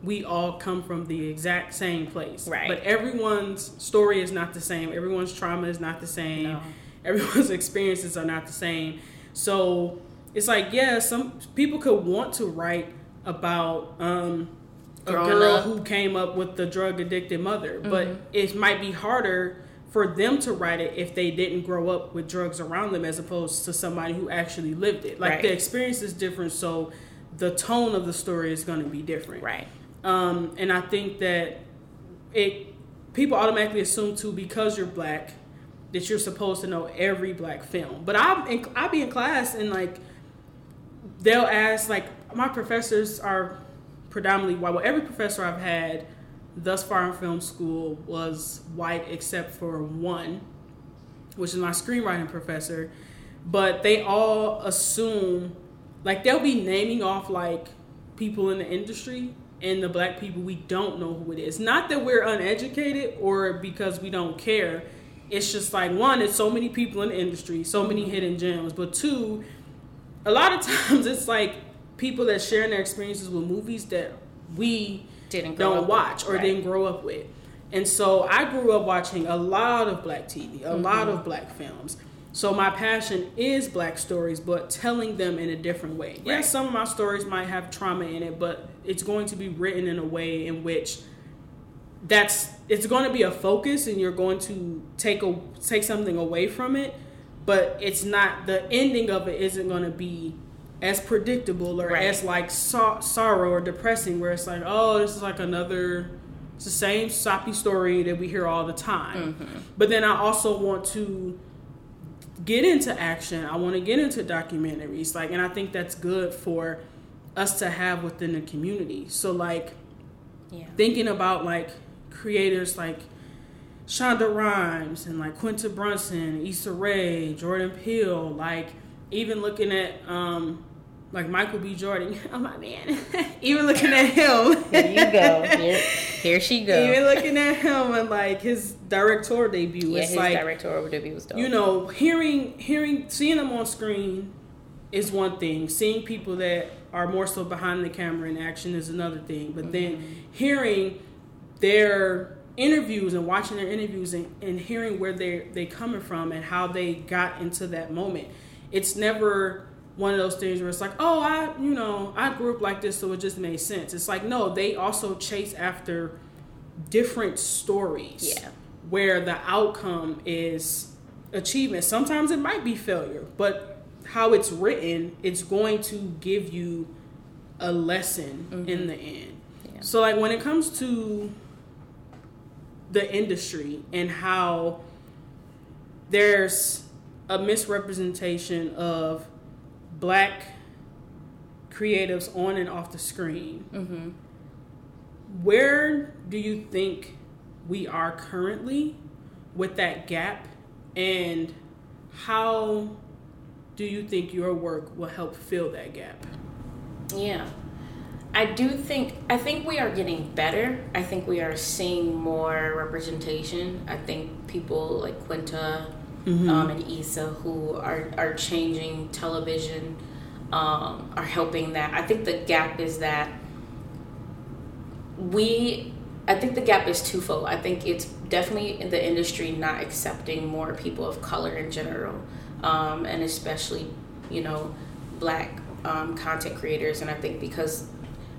we all come from the exact same place. Right. But everyone's story is not the same. Everyone's trauma is not the same. No. Everyone's experiences are not the same. So it's like, yeah, some people could want to write about um a girl up. who came up with the drug addicted mother, but Mm-hmm. it might be harder for them to write it if they didn't grow up with drugs around them as opposed to somebody who actually lived it. Like Right. the experience is different, so the tone of the story is going to be different. Right. Um, and I think that it people automatically assume too because you're black that you're supposed to know every black film. But I I be in class and like they'll ask like my professors are predominantly white. Well, every professor I've had thus far in film school was white except for one, which is my screenwriting professor. But they all assume like they'll be naming off like people in the industry and the black people we don't know who it is. Not that we're uneducated or because we don't care. It's just like one, it's so many people in the industry, so many hidden gems. But two, a lot of times it's like people that sharing their experiences with movies that we didn't don't watch with. or right. didn't grow up with. And so I grew up watching a lot of black TV, a mm-hmm. lot of black films. So my passion is black stories, but telling them in a different way. Right. Yes, some of my stories might have trauma in it, but it's going to be written in a way in which that's it's going to be a focus and you're going to take a take something away from it, but it's not the ending of it isn't going to be as predictable or right. as like so- sorrow or depressing where it's like, "Oh, this is like another it's the same soppy story that we hear all the time." Mm-hmm. But then I also want to get into action. I want to get into documentaries. Like, and I think that's good for us to have within the community. So, like, yeah. thinking about like creators like Shonda Rhimes and like Quinta Brunson, Issa Rae, Jordan Peele, like even looking at um like Michael B. Jordan. Oh my man. Even looking at him. Here you go. Here, here she goes. Even looking at him and like his directorial debut. Yeah, his like, directorial debut was dope. You know, hearing hearing seeing them on screen is one thing. Seeing people that are more so behind the camera in action is another thing. But mm-hmm. then hearing their interviews and watching their interviews and, and hearing where they they coming from and how they got into that moment. It's never one of those things where it's like, oh, I, you know, I grew up like this, so it just made sense. It's like, no, they also chase after different stories. Yeah. Where the outcome is achievement. Sometimes it might be failure, but how it's written, it's going to give you a lesson mm-hmm. in the end. Yeah. So, like, when it comes to the industry and how there's a misrepresentation of black creatives on and off the screen, mm-hmm. where do you think we are currently with that gap, and how do you think your work will help fill that gap? Yeah. I do think I think we are getting better. I think we are seeing more representation. I think people like Quinta mm-hmm. um, and Issa who are, are changing television, um, are helping that. I think the gap is that we, I think the gap is twofold. I think it's definitely in the industry not accepting more people of color in general, um, and especially, you know, black um, content creators. And I think because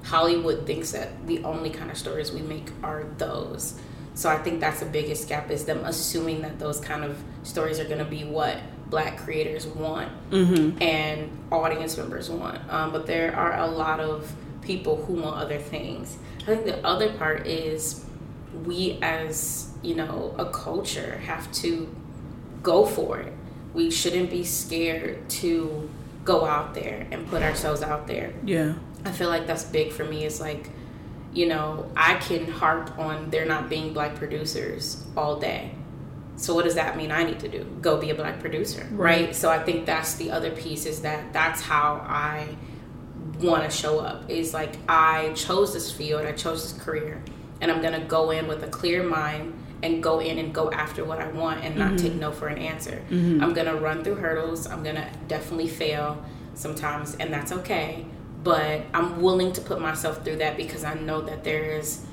Hollywood thinks that the only kind of stories we make are those. So I think that's the biggest gap is them assuming that those kind of stories are going to be what black creators want mm-hmm. and audience members want. Um, but there are a lot of people who want other things. I think the other part is we as, you know, a culture have to go for it. We shouldn't be scared to go out there and put ourselves out there. Yeah. I feel like that's big for me is like you know, I can harp on there not being black producers all day. So what does that mean I need to do? Go be a black producer, right? right? So I think that's the other piece is that that's how I want to show up. Is like I chose this field, I chose this career, and I'm going to go in with a clear mind and go in and go after what I want and not mm-hmm. take no for an answer. Mm-hmm. I'm going to run through hurdles. I'm going to definitely fail sometimes and that's okay but I'm willing to put myself through that because I know that there is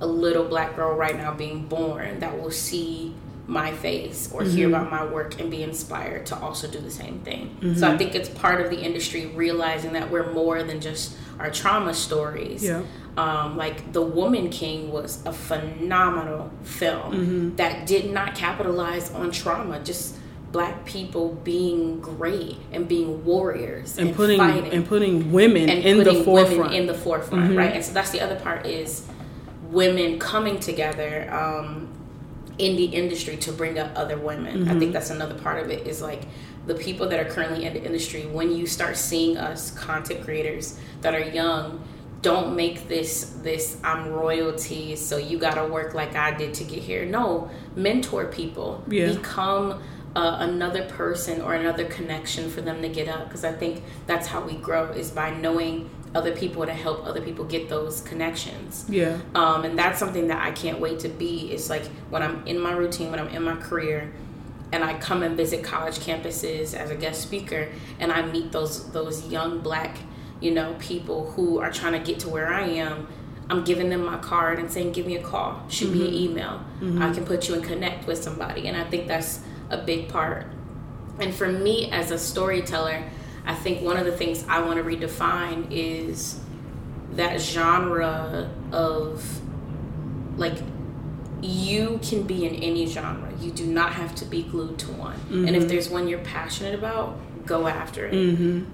a little black girl right now being born that will see my face or mm-hmm. hear about my work and be inspired to also do the same thing. Mm-hmm. So I think it's part of the industry realizing that we're more than just our trauma stories. Yeah. Um, like The Woman King was a phenomenal film mm-hmm. that did not capitalize on trauma, just black people being great and being warriors and, and putting fighting, and putting women and in putting the forefront in the forefront mm-hmm. right and so that's the other part is women coming together um, in the industry to bring up other women mm-hmm. i think that's another part of it is like the people that are currently in the industry when you start seeing us content creators that are young don't make this this I'm royalty, so you gotta work like I did to get here. No, mentor people. Yeah. Become uh, another person or another connection for them to get up because I think that's how we grow is by knowing other people to help other people get those connections. Yeah. Um, and that's something that I can't wait to be. It's like when I'm in my routine, when I'm in my career, and I come and visit college campuses as a guest speaker, and I meet those those young black, you know, people who are trying to get to where I am. I'm giving them my card and saying, "Give me a call, shoot me an email. I can put you in connect with somebody." And I think that's a big part. And for me as a storyteller, I think one of the things I want to redefine is that genre of like you can be in any genre. You do not have to be glued to one. And if there's one you're passionate about, go after it.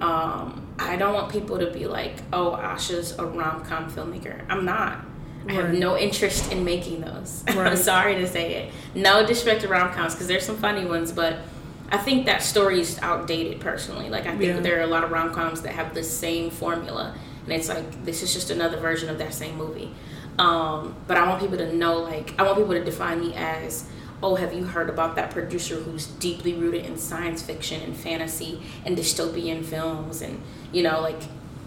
Um, I don't want people to be like, "Oh, Ahsha's a rom com filmmaker." I'm not. I have no interest in making those. I'm sorry to say it. No disrespect to rom coms because there's some funny ones, but I think that story is outdated personally. Like I think Yeah. there are a lot of rom coms that have the same formula, and it's like this is just another version of that same movie. Um, but I want people to know, like, I want people to define me as, oh, have you heard about that producer who's deeply rooted in science fiction and fantasy and dystopian films? And, you know, like,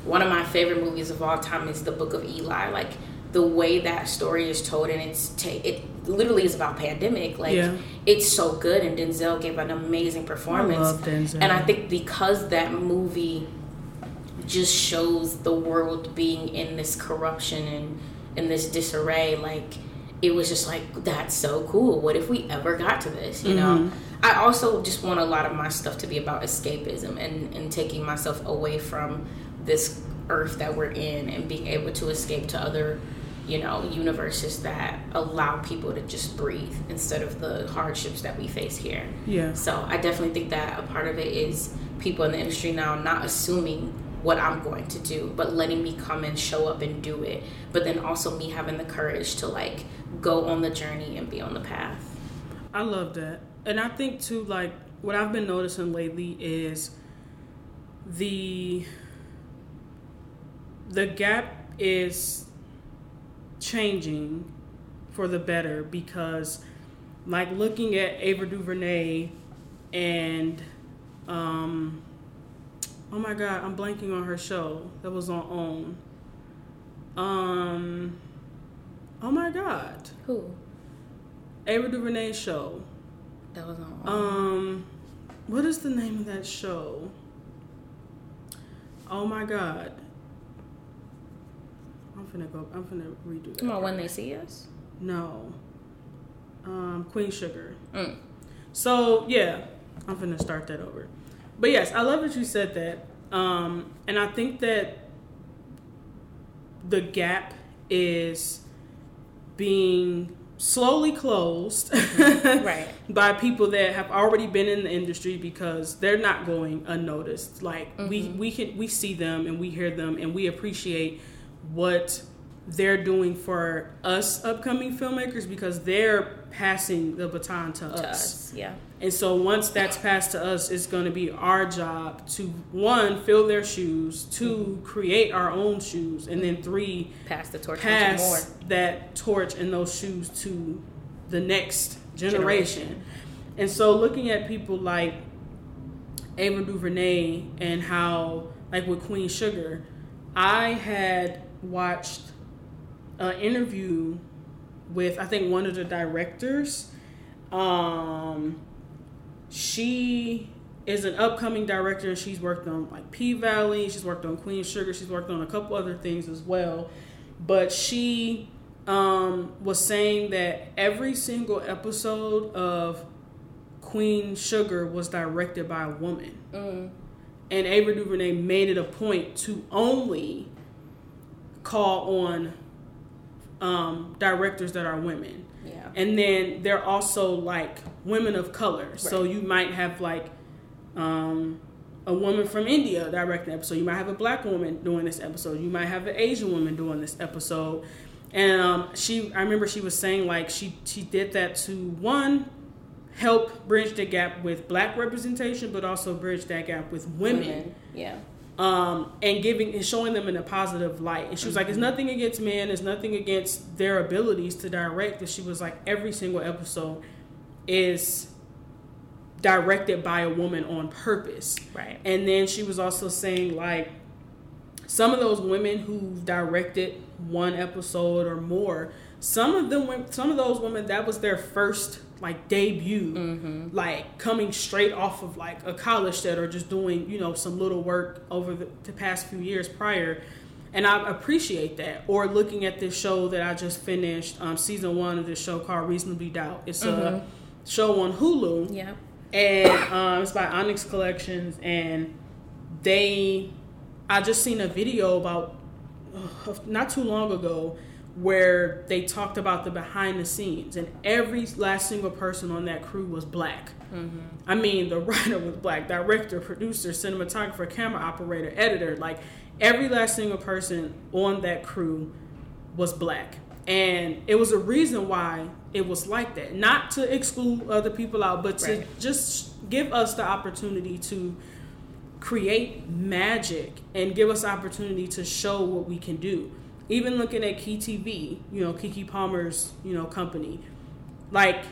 one of my favorite movies of all time is The Book of Eli. Like, the way that story is told, and it's ta- it literally is about pandemic. Like, Yeah. it's so good, and Denzel gave an amazing performance. love Denzel. And I think because that movie just shows the world being in this corruption and in this disarray like it was just like that's so cool what if we ever got to this you know mm-hmm. i also just want a lot of my stuff to be about escapism and and taking myself away from this earth that we're in and being able to escape to other you know universes that allow people to just breathe instead of the hardships that we face here Yeah. so I definitely think that a part of it is people in the industry now not assuming what I'm going to do, but letting me come and show up and do it. But then also me having the courage to like go on the journey and be on the path. I love that. And I think too, like what I've been noticing lately is the the gap is changing for the better because like looking at Ava DuVernay and um oh my god, I'm blanking on her show that was on OWN. Um oh my god. Who? Ava DuVernay's show. That was on. Um, what is the name of that show? Oh my god. I'm finna go. I'm finna redo that. Come on, when they see us. No. Um, Queen Sugar. Mm. So yeah, I'm finna start that over. But yes, I love that you said that. Um, and I think that the gap is being slowly closed Right. by people that have already been in the industry because they're not going unnoticed. Like we we can we see them and we hear them and we appreciate what they're doing for us upcoming filmmakers because they're passing the baton to, To us. us. Yeah. And so once that's passed to us, it's going to be our job to one fill their shoes, 2 create our own shoes, and then three Pass the torch pass that torch and those shoes to the next generation. Generation. And so looking at people like Ava DuVernay and how, like with Queen Sugar, I had watched an interview with I think one of the directors. Um, she is an upcoming director and she's worked on like P Valley, she's worked on Queen Sugar, she's worked on a couple other things as well. But she um, was saying that every single episode of Queen Sugar was directed by a woman. Mm. And Ava DuVernay made it a point to only call on um, directors that are women. Yeah. And then they're also like women of color. So you might have like um, a woman from India directing an episode. You might have a black woman doing this episode. You might have an Asian woman doing this episode. And um, she, I remember she was saying like she she did that to one help bridge the gap with black representation, but also bridge that gap with women Yeah. Um, and giving and showing them in a positive light. And she was like, "It's nothing against men. It's nothing against their abilities to direct." And she was like, "Every single episode is directed by a woman on purpose." Right. And then she was also saying like some of those women who directed one episode or more, some of them went, some of those women that was their first like debut, Mm-hmm. like coming straight off of like a college set or just doing you know some little work over the, the past few years prior. And I appreciate that. Or looking at this show that I just finished, um, season one of this show called Reasonably Doubt. It's a show on Hulu Yeah. and um, it's by Onyx Collective, and they, I just seen a video about not too long ago where they talked about the behind the scenes, and every last single person on that crew was black. Mm-hmm. I mean, the writer was black, director, producer, cinematographer, camera operator, editor, like every last single person on that crew was black. And it was a reason why it was like that. Not to exclude other people out, but to Right. just give us the opportunity to create magic and give us opportunity to show what we can do. Even looking at Key TV, you know, Keke Palmer's, you know, company, like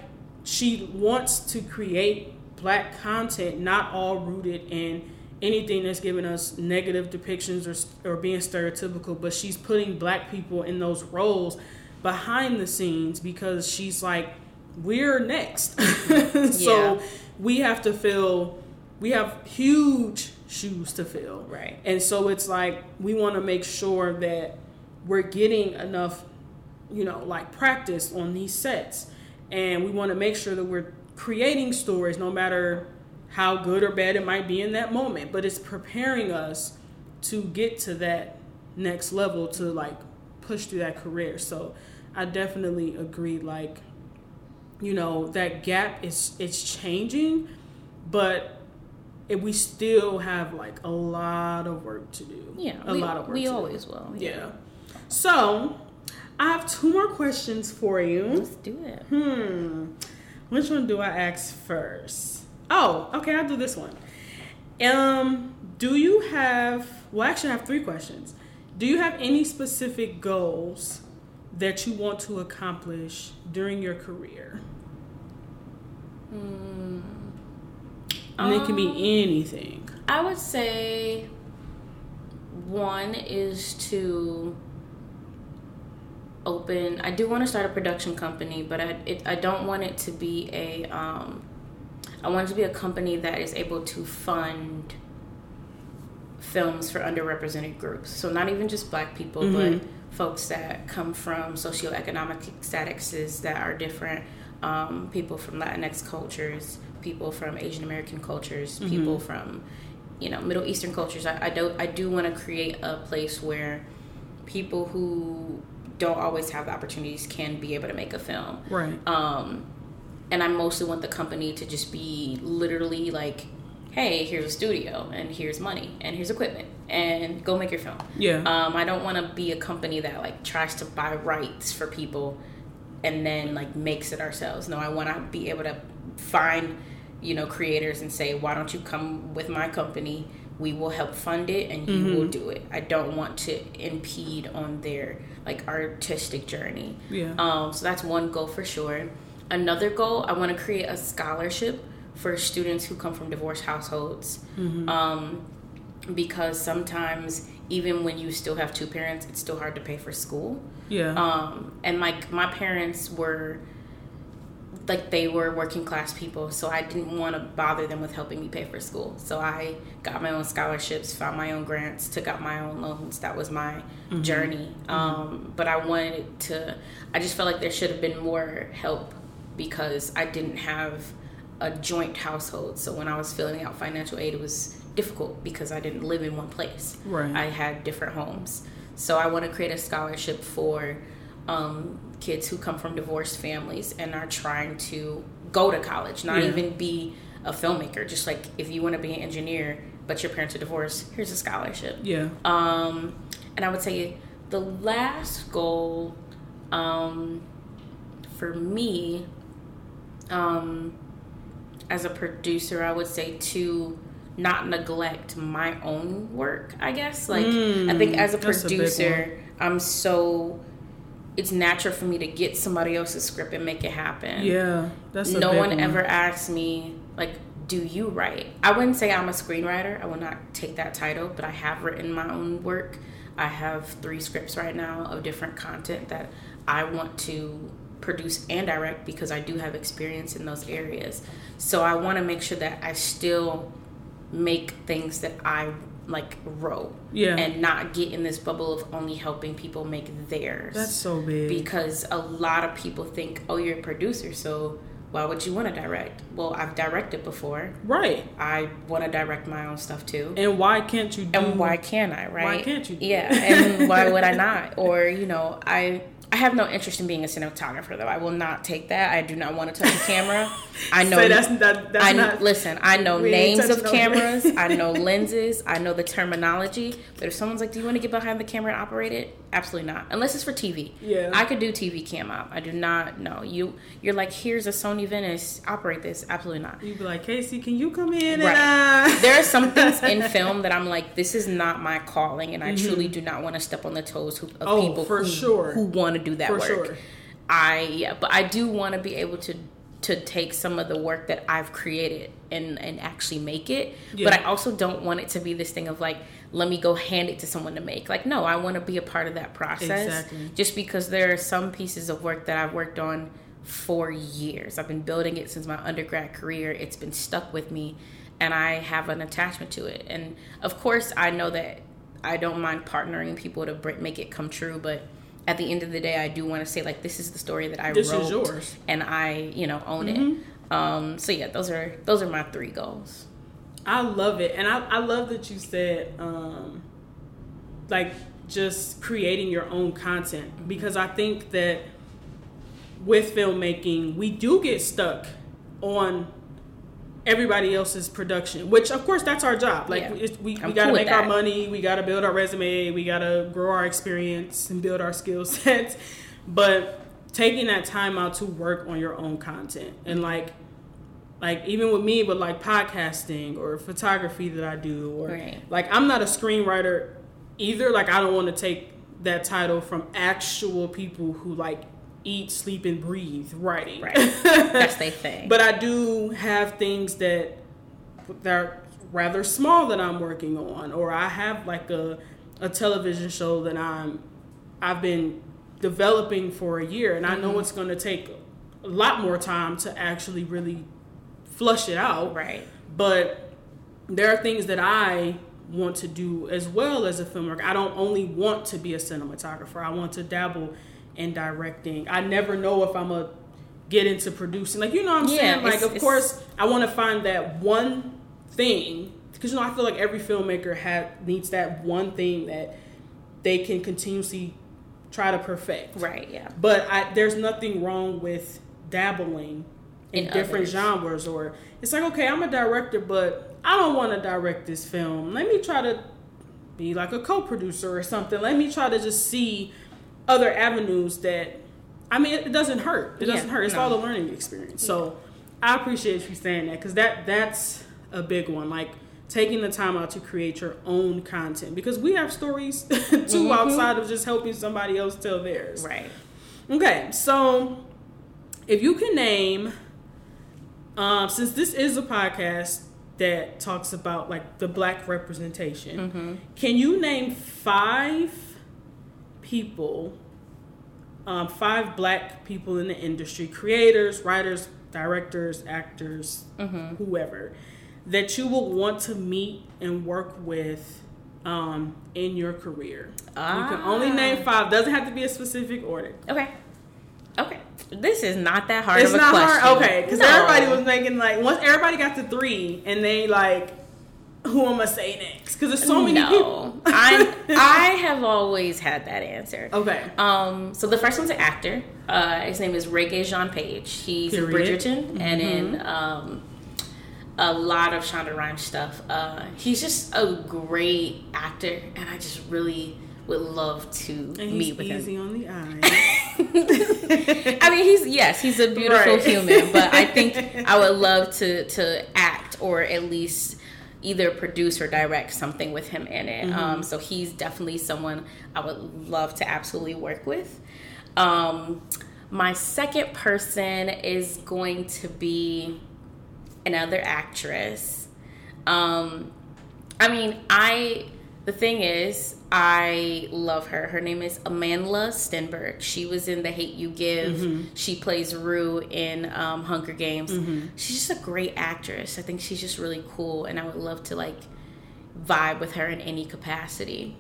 she wants to create black content, not all rooted in anything that's giving us negative depictions or, or being stereotypical, but she's putting black people in those roles behind the scenes because she's like, we're next. so Yeah. we have to fill, we have huge shoes to fill. Right. And so it's like, we want to make sure that we're getting enough, you know, like practice on these sets. And we want to make sure that we're creating stories no matter how good or bad it might be in that moment, but it's preparing us to get to that next level to like push through that career. So I definitely agree like you know that gap is it's changing, but it, we still have like a lot of work to do. Yeah. a we, lot of work. We to do. always will. Yeah. So, I have two more questions for you. Let's do it. Hmm. Which one do I ask first? Oh, okay, I'll do this one. Um, do you have well actually I have three questions. Do you have any specific goals that you want to accomplish during your career? Hmm. And it can Um, be anything. I would say one is to open. I do want to start a production company, but I it, I don't want it to be a. Um, I want it to be a company that is able to fund films for underrepresented groups. So not even just Black people, Mhm. but folks that come from socioeconomic statuses that are different. Um, people from Latinx cultures, people from Asian American cultures, people from you know Middle Eastern cultures. I, I do I do want to create a place where people who don't always have the opportunities can be able to make a film. Right. Um, and I mostly want the company to just be literally like, hey, here's a studio, and here's money, and here's equipment, and go make your film. Yeah. Um, I don't want to be a company that like tries to buy rights for people and then like makes it ourselves. No, I want to be able to find, you know, creators and say, why don't you come with my company? We will help fund it and you will do it. I don't want to impede on their like artistic journey. Yeah. Um, so that's one goal for sure. Another goal, I want to create a scholarship for students who come from divorced households. Um, because sometimes, even when you still have two parents, it's still hard to pay for school. yeah. Um, and like my parents were like they were working class people, so I didn't want to bother them with helping me pay for school. So I got my own scholarships, found my own grants, took out my own loans. That was my journey. Um, but I wanted to. I just felt like there should have been more help because I didn't have a joint household. So when I was filling out financial aid, it was difficult because I didn't live in one place. Right. I had different homes. So I want to create a scholarship for um, kids who come from divorced families and are trying to go to college, not Yeah. even be a filmmaker. Just like if you want to be an engineer, but your parents are divorced, here's a scholarship. yeah. Um, and I would say the last goal um, for me um, as a producer, I would say to not neglect my own work, I guess. Like, I think as a Mm, producer, I'm so. It's natural for me to get somebody else's script and make it happen Yeah. That's no big one ever asked me like do you write? I wouldn't say I'm a screenwriter. I will not take that title, but I have written my own work. I have three scripts right now of different content that I want to produce and direct because I do have experience in those areas. So I want to make sure that I still make things that I like row Yeah. and not get in this bubble of only helping people make theirs. That's so big. because a lot of people think oh you're a producer so why would you want to direct? Well i've directed before. Right. i want to direct my own stuff too. And why can't you do and why can't i right? Why can't you do yeah and why would i not? Or you know i i have no interest in being a cinematographer though i will not take that i do not want to touch a camera i know Say that's that, that's I not listen. I know names of no- cameras. I know lenses. I know the terminology. But if someone's like, "Do you want to get behind the camera and operate it?" Absolutely not. Unless it's for TV. Yeah. I could do TV cam op. I do not know. You you're like, "Here's a Sony Venice. Operate this." Absolutely not. You'd be like, Casey, can you come in Right. and uh There are some things in film that I'm like, this is not my calling, and I truly do not want to step on the toes of Mm-hmm. Oh, people for who, sure. who want to do that For work. sure. I yeah, but I do want to be able to to take some of the work that I've created and and actually make it. But I also don't want it to be this thing of like, let me go hand it to someone to make. Like, no, I want to be a part of that process. Exactly. Just because there are some pieces of work that I've worked on for years. I've been building it since my undergrad career. It's been stuck with me and I have an attachment to it. And of course, I know that I don't mind partnering people to make it come true, but at the end of the day, I do want to say like this is the story that I This is wrote, yours. and I, you know, own Mm-hmm. it. Um, so yeah, those are those are my three goals. I love it. And I, I love that you said um like just creating your own content because I think that with filmmaking, we do get stuck on everybody else's production, which of course that's our job. Like Yeah. we, we got to make our money, we got to build our resume, we got to grow our experience and build our skill sets. But taking that time out to work on your own content and like like even with me with like podcasting or photography that I do or Right. like I'm not a screenwriter either like I don't want to take that title from actual people who like eat sleep and breathe writing Right, that's their thing. but I do have things that that are rather small that I'm working on, or I have like a a television show that I'm I've been developing for a year, and I know mm-hmm. it's going to take a lot more time to actually really flush it out. right, But there are things that I want to do as well as a filmmaker. I don't only want to be a cinematographer. I want to dabble in directing. I never know if I'm a get into producing. Like you know what I'm Yeah, saying? Like of course I want to find that one thing because you know I feel like every filmmaker had needs that one thing that they can continuously try to perfect. right, yeah, But I, there's nothing wrong with dabbling in, In different others. genres. Or it's like, okay, I'm a director, but I don't want to direct this film. Let me try to be like a co-producer or something. Let me try to just see other avenues that. I mean, it, it doesn't hurt. It doesn't hurt. It's no. all a learning experience. So I appreciate you saying that because that that's a big one. Like taking the time out to create your own content because we have stories too Mm-hmm. outside of just helping somebody else tell theirs. right. Okay, so if you can name, um, since this is a podcast that talks about like the black representation, Mm-hmm. can you name five people, um, five black people in the industry, creators, writers, directors, actors, Mm-hmm. whoever, that you will want to meet and work with um, in your career? You can only Ah. name five. Doesn't have to be a specific order. Okay, okay. This is not that hard It's of a not question. hard. Okay, because No. everybody was making like once everybody got to three, and they like, who am I say next? Because there's so many no. people. I I have always had that answer. okay. Um, so the first one's an actor. Uh, his name is Regé-Jean Page. He's in Period. Bridgerton and in Mm-hmm. um, a lot of Shonda Rhimes stuff. Uh, he's just a great actor, and I just really would love to meet with easy him. on the eye. I mean, he's yes, he's a beautiful Right. human, but I think I would love to to act or at least either produce or direct something with him in it. Mm-hmm. Um, so he's definitely someone I would love to absolutely work with. Um, my second person is going to be another actress. Um, I mean, I the thing is, I love her. Her name is Amandla Stenberg. She was in The Hate You Give. Mm-hmm. She plays Rue in um, Hunger Games. She's just a great actress. I think she's just really cool, and I would love to like vibe with her in any capacity.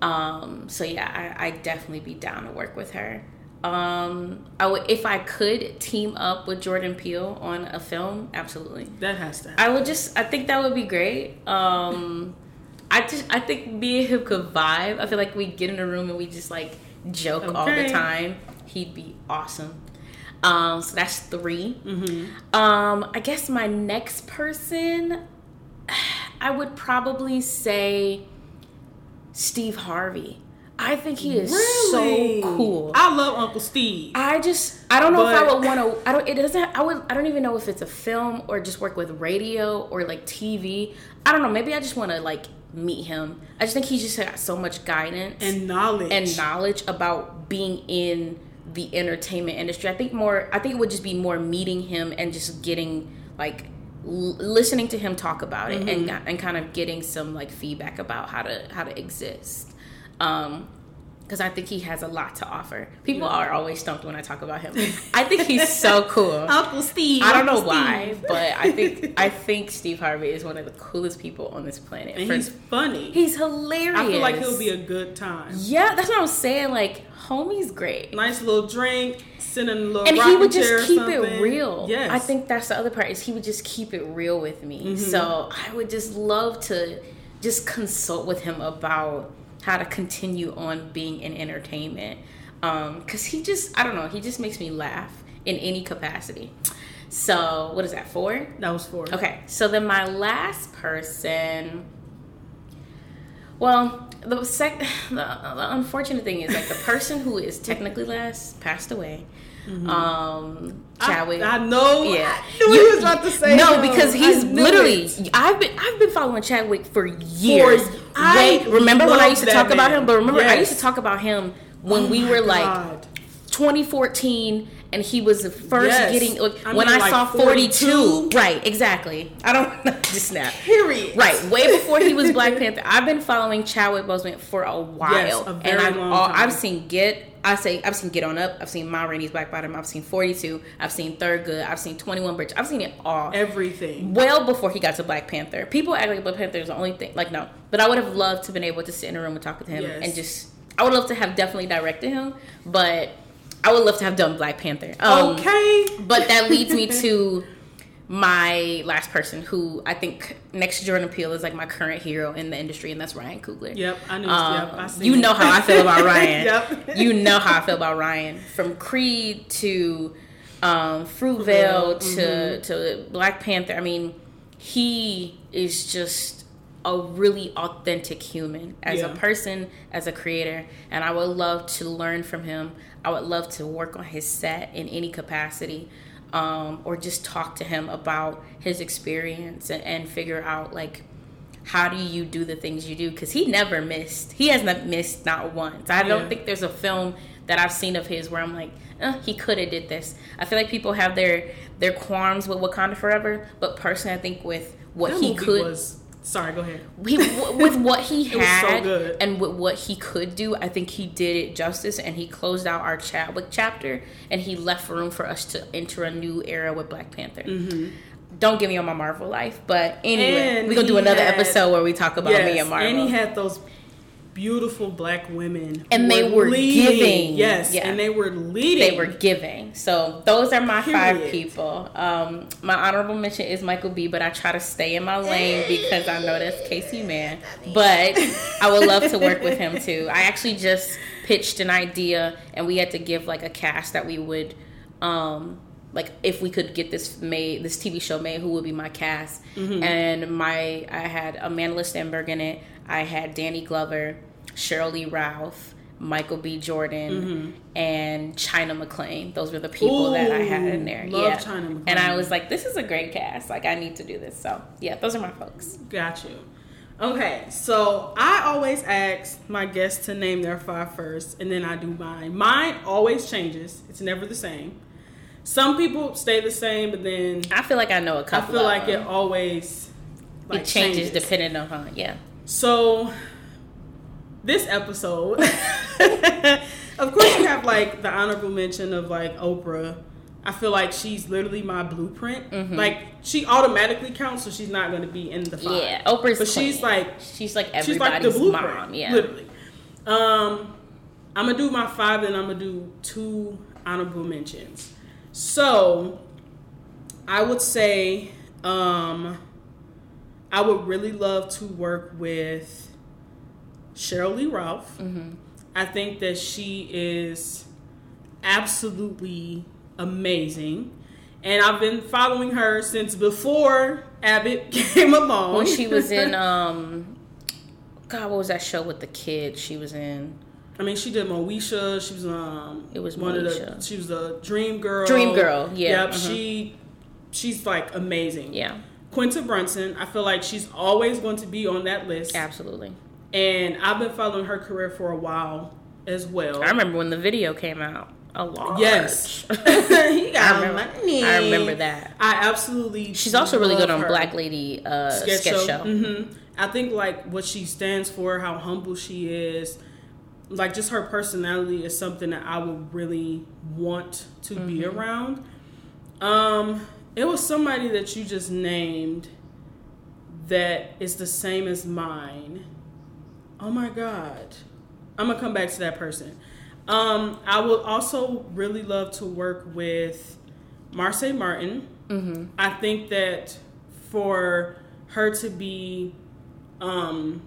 Um, so yeah, I, I'd definitely be down to work with her. Um, I would if I could team up with Jordan Peele on a film, absolutely. That has to happen. I would just I think that would be great. Um I just I think me and him could vibe. I feel like we get in a room and we just like joke all the time. He'd be awesome. Um so that's 3 Mm-hmm. Um I guess my next person I would probably say Steve Harvey. I think he is Really? so cool. I love Uncle Steve. I just I don't know if I would want to. I don't. It doesn't. I would. I don't even know if it's a film or just work with radio or like TV. I don't know. Maybe I just want to like meet him. I just think he just got so much guidance and knowledge. and knowledge about being in the entertainment industry. I think more. I think it would just be more meeting him and just getting like l- listening to him talk about it and and kind of getting some like feedback about how to how to exist. Um, because I think he has a lot to offer. People are always stumped when I talk about him. I think he's so cool. Uncle Steve. I don't know Uncle why, Steve. but I think I think Steve Harvey is one of the coolest people on this planet. and For- he's funny. he's hilarious. I feel like he'll be a good time. yeah. That's what I'm saying. Like, homie's great, Nice little drink, sitting in a little and he would just keep it real. Yes. Mm-hmm. I think that's the other part is he would just keep it real with me. So I would just love to just consult with him about how to continue on being in entertainment. Um, cause he just, I don't know, he just makes me laugh in any capacity. So what is that for? that was for. Okay, so then my last person. Well, the sec, the, the unfortunate thing is like the person who is technically last passed away. Um, Chadwick. I, I know. yeah, I knew he was about to say no no. because he's literally. it. I've been I've been following Chadwick for years. I Wait, remember when I used to talk about him? But remember, I used to talk about him when Oh we were like God. 2014 and he was the first Yes. getting like, I when I like saw 42, 42. right exactly I don't just snap Period. right way before he was Black Panther I've been following Chadwick Boseman for a while Yes, a and I've, all. I've seen Get I say I've seen Get On Up I've seen Ma Rainey's Black Bottom I've seen 42 I've seen Third Good I've seen 21 Bridge I've seen it all Everything. well before he got to Black Panther. People act like Black Panther is the only thing. Like no, but I would have loved to have been able to sit in a room and talk with him Yes. and just. I would love to have definitely directed him, but I would love to have done Black Panther. Um, okay. But that leads me to my last person, who I think next to Jordan Peele is like my current hero in the industry, and that's Ryan Coogler. Yep, I knew. Um, yep, I seen you know how I feel about Ryan. Yep. You know how I feel about Ryan. From Creed to um, Fruitvale Fruitvale, to to Black Panther. I mean, he is just a really authentic human as a person, as a creator, and I would love to learn from him. I would love to work on his set in any capacity. Um, or just talk to him about his experience and, and figure out like how do you do the things you do because he never missed he has not missed not once i don't Yeah. think there's a film that i've seen of his where i'm like uh, he could have did this i feel like people have their their qualms with wakanda forever but personally i think with what That he could was. Sorry, go ahead. he, with what he so had good. and with what he could do, I think he did it justice and he closed out our Chadwick chapter and he left room for us to enter a new era with Black Panther. Don't get me on my Marvel life, but anyway, Mm-hmm. And we're gonna do another had- episode where we talk about me and Marvel. and he had those beautiful black women, And they were leading. giving. Yes, Yeah. and they were leading. they were giving. So those are my five people. Um, my honorable mention is Michael B, but I try to stay in my lane because I know that's Casey Man. But I would love to work with him too. I actually just pitched an idea, and we had to give like a cast that we would. Um, like if we could get this made, this TV show made, who would be my cast? And my, I had Amandla Stenberg in it. I had Danny Glover, Cheryl Lee Ralph, Michael B. Jordan, mm-hmm. and China McClain. Those were the people that I had in there. Love yeah, China and I was like, this is a great cast. Like I need to do this. So yeah, those are my folks. Got you. Okay, so I always ask my guests to name their five first, and then I do mine. Mine always changes; it's never the same. Some people stay the same, but then I feel like I know a couple. I feel like them. it always like, it changes, depending on? Yeah. So, this episode, of course, you have like the honorable mention of like Oprah. I feel like she's literally my blueprint. Mm-hmm. Like she automatically counts, so she's not going to be in the five. Yeah, Oprah's. but she's like she's like she's like the blueprint. mom. Yeah. literally. Um, I'm gonna do my five, and I'm gonna do two honorable mentions. So, I would say, um, I would really love to work with Cheryl Lee Ralph. Mm-hmm. I think that she is absolutely amazing. And I've been following her since before Abbott came along. When she was in um, God, what was that show with the kids? She was in. I mean, she did Moesha. She was um. It was one of the. Moesha. She was a dream girl. Dream Girl, yeah, Yep. mhm. She, she's like amazing. Yeah, Quinta Brunson. I feel like she's always going to be on that list. absolutely. And I've been following her career for a while as well. I remember when the video came out. A lot. Yes. he got I remember, money. I remember that. I absolutely. She's also really good on her. Black Lady uh, sketch, show. hmm I think like what she stands for, how humble she is, like just her personality is something that I would really want to be Mm-hmm. around. Um, it was somebody that you just named that is the same as mine. Oh my god. I'm gonna come back to that person. Um, I would also really love to work with Marsai Martin. Mm-hmm. I think that for her to be um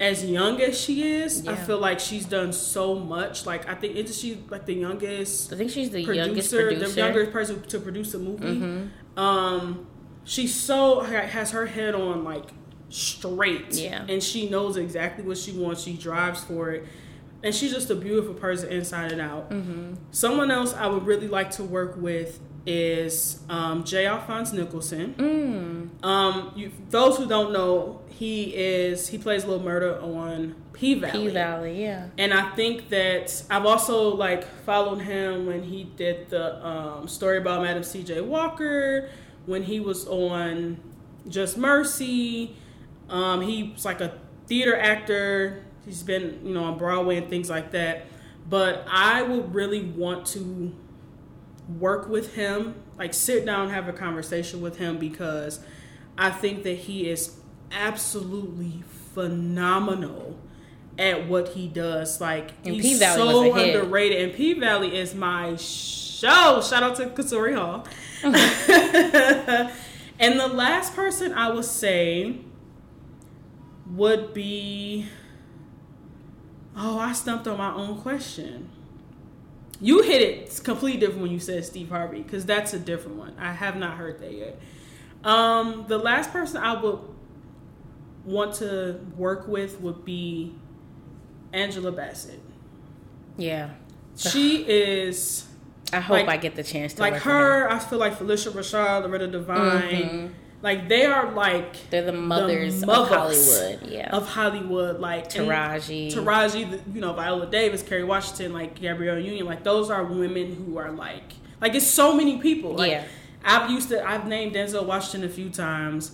as young as she is, I feel like she's done so much. Like I think isn't she like the youngest I think she's the youngest producer, producer. the youngest person to produce a movie. Mhm. Um, she's so has her head on like straight, Yeah. and she knows exactly what she wants. She drives for it, and she's just a beautiful person inside and out. Mm-hmm. Someone else I would really like to work with is um, J. Alphonse Nicholson. Mm. Um, you, those who don't know, he is he plays Lil Murda on P Valley. P Valley, yeah. And I think that I've also like followed him when he did the um, story about Madam C.J. Walker, when he was on Just Mercy. Um, he's like a theater actor. He's been you know on Broadway and things like that. But I would really want to work with him, like sit down, have a conversation with him because I think that he is absolutely phenomenal at what he does. Like And he's P-Valley so was a hit. underrated, and P Valley is my show. Shout out to Katori Hall. and the last person I will say would be. Oh, I stumped on my own question. You hit it completely different when you said Steve Harvey because that's a different one. I have not heard that yet. Um, the last person I would want to work with would be Angela Bassett. Yeah. She is I hope Like- I get the chance to like her. I feel like Phylicia Rashad, Loretta Devine. Mhm. Like they are like They're the mothers, mothers of Hollywood. Yeah. of Hollywood. Like Taraji. Taraji, you know, Viola Davis, Kerry Washington, like Gabrielle Union, like those are women who are like, like it's so many people. Like, Yeah. I've used to, I've named Denzel Washington a few times,